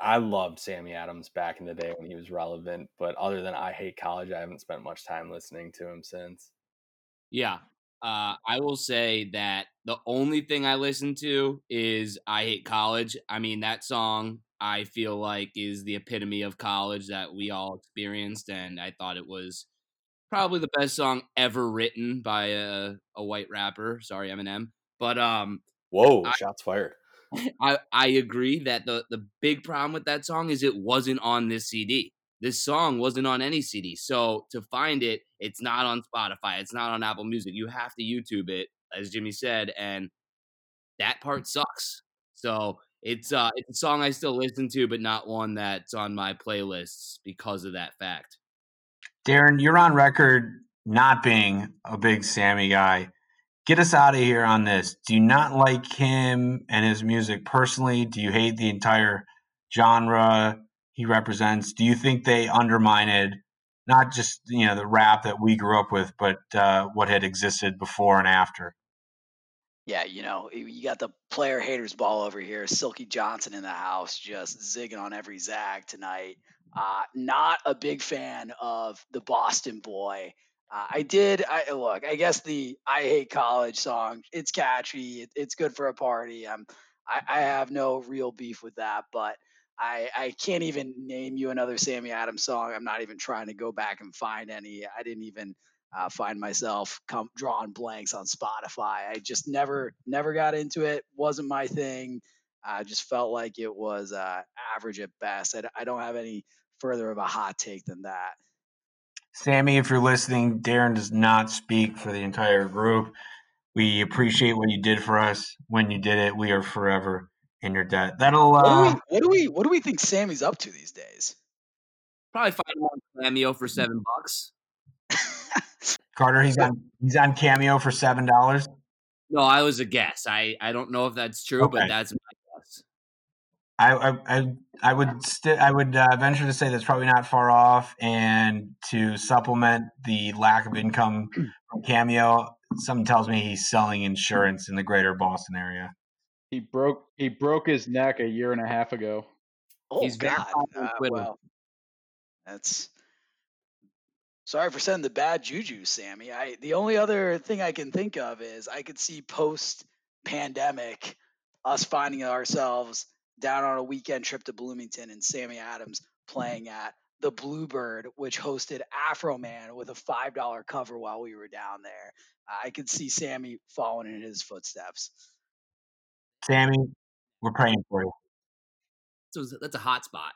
I loved Sammy Adams back in the day when he was relevant, but other than I Hate College, I haven't spent much time listening to him since. Yeah. Uh, I will say that the only thing I listen to is I Hate College. I mean, that song I feel like is the epitome of college that we all experienced, and I thought it was probably the best song ever written by a, a white rapper. Sorry, Eminem. But um, whoa, I, shots fired. [laughs] I I agree that the the big problem with that song is it wasn't on this CD. This song wasn't on any CD. So to find it, it's not on Spotify. It's not on Apple Music. You have to YouTube it, as Jimmy said, and that part sucks. So it's uh it's a song I still listen to, but not one that's on my playlists because of that fact. Darren, you're on record not being a big Sammy guy get us out of here on this. Do you not like him and his music personally? Do you hate the entire genre he represents? Do you think they undermined not just you know the rap that we grew up with, but uh, what had existed before and after? Yeah, you know, you got the player haters ball over here. Silky Johnson in the house, just zigging on every zag tonight. Uh, not a big fan of the Boston boy. Uh, I did. I look. I guess the "I Hate College" song. It's catchy. It, it's good for a party. Um, I, I have no real beef with that, but I I can't even name you another Sammy Adams song. I'm not even trying to go back and find any. I didn't even uh, find myself come drawing blanks on Spotify. I just never never got into it. wasn't my thing. I just felt like it was uh, average at best. I, I don't have any further of a hot take than that. Sammy, if you're listening, Darren does not speak for the entire group. We appreciate what you did for us. When you did it, we are forever in your debt. That'll. Uh, what, do we, what do we What do we think Sammy's up to these days? Probably find one on cameo for seven bucks. [laughs] Carter, he's on he's on cameo for seven dollars. No, I was a guess. I I don't know if that's true, okay. but that's my guess. I I I would st- I would uh, venture to say that's probably not far off. And to supplement the lack of income from Cameo, something tells me he's selling insurance in the greater Boston area. He broke he broke his neck a year and a half ago. Oh he's God! Uh, well, that's sorry for sending the bad juju, Sammy. I the only other thing I can think of is I could see post pandemic us finding ourselves down on a weekend trip to Bloomington and Sammy Adams playing at the Bluebird, which hosted Afroman with a five dollar cover while we were down there. I could see Sammy following in his footsteps. Sammy, we're praying for you. that's a, that's a hot spot.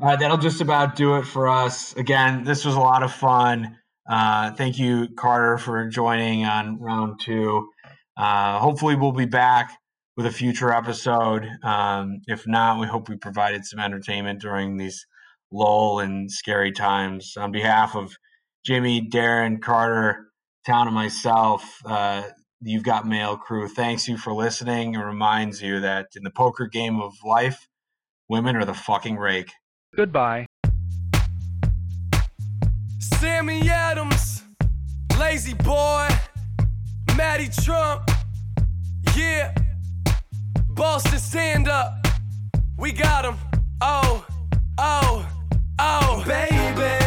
All right, that'll just about do it for us. Again, this was a lot of fun. Uh, thank you, Carter, for joining on round two. Uh, hopefully, we'll be back with a future episode. Um, if not, we hope we provided some entertainment during these lull and scary times. On behalf of Jimmy, Darren, Carter, Town, and myself, uh, You've Got Mail crew, thanks you for listening and reminds you that in the poker game of life, women are the fucking rake. Goodbye. Sammy Adams, Lazy Boy, Matty Trump, yeah. Boston, stand up. We got him. Oh, oh, oh, baby.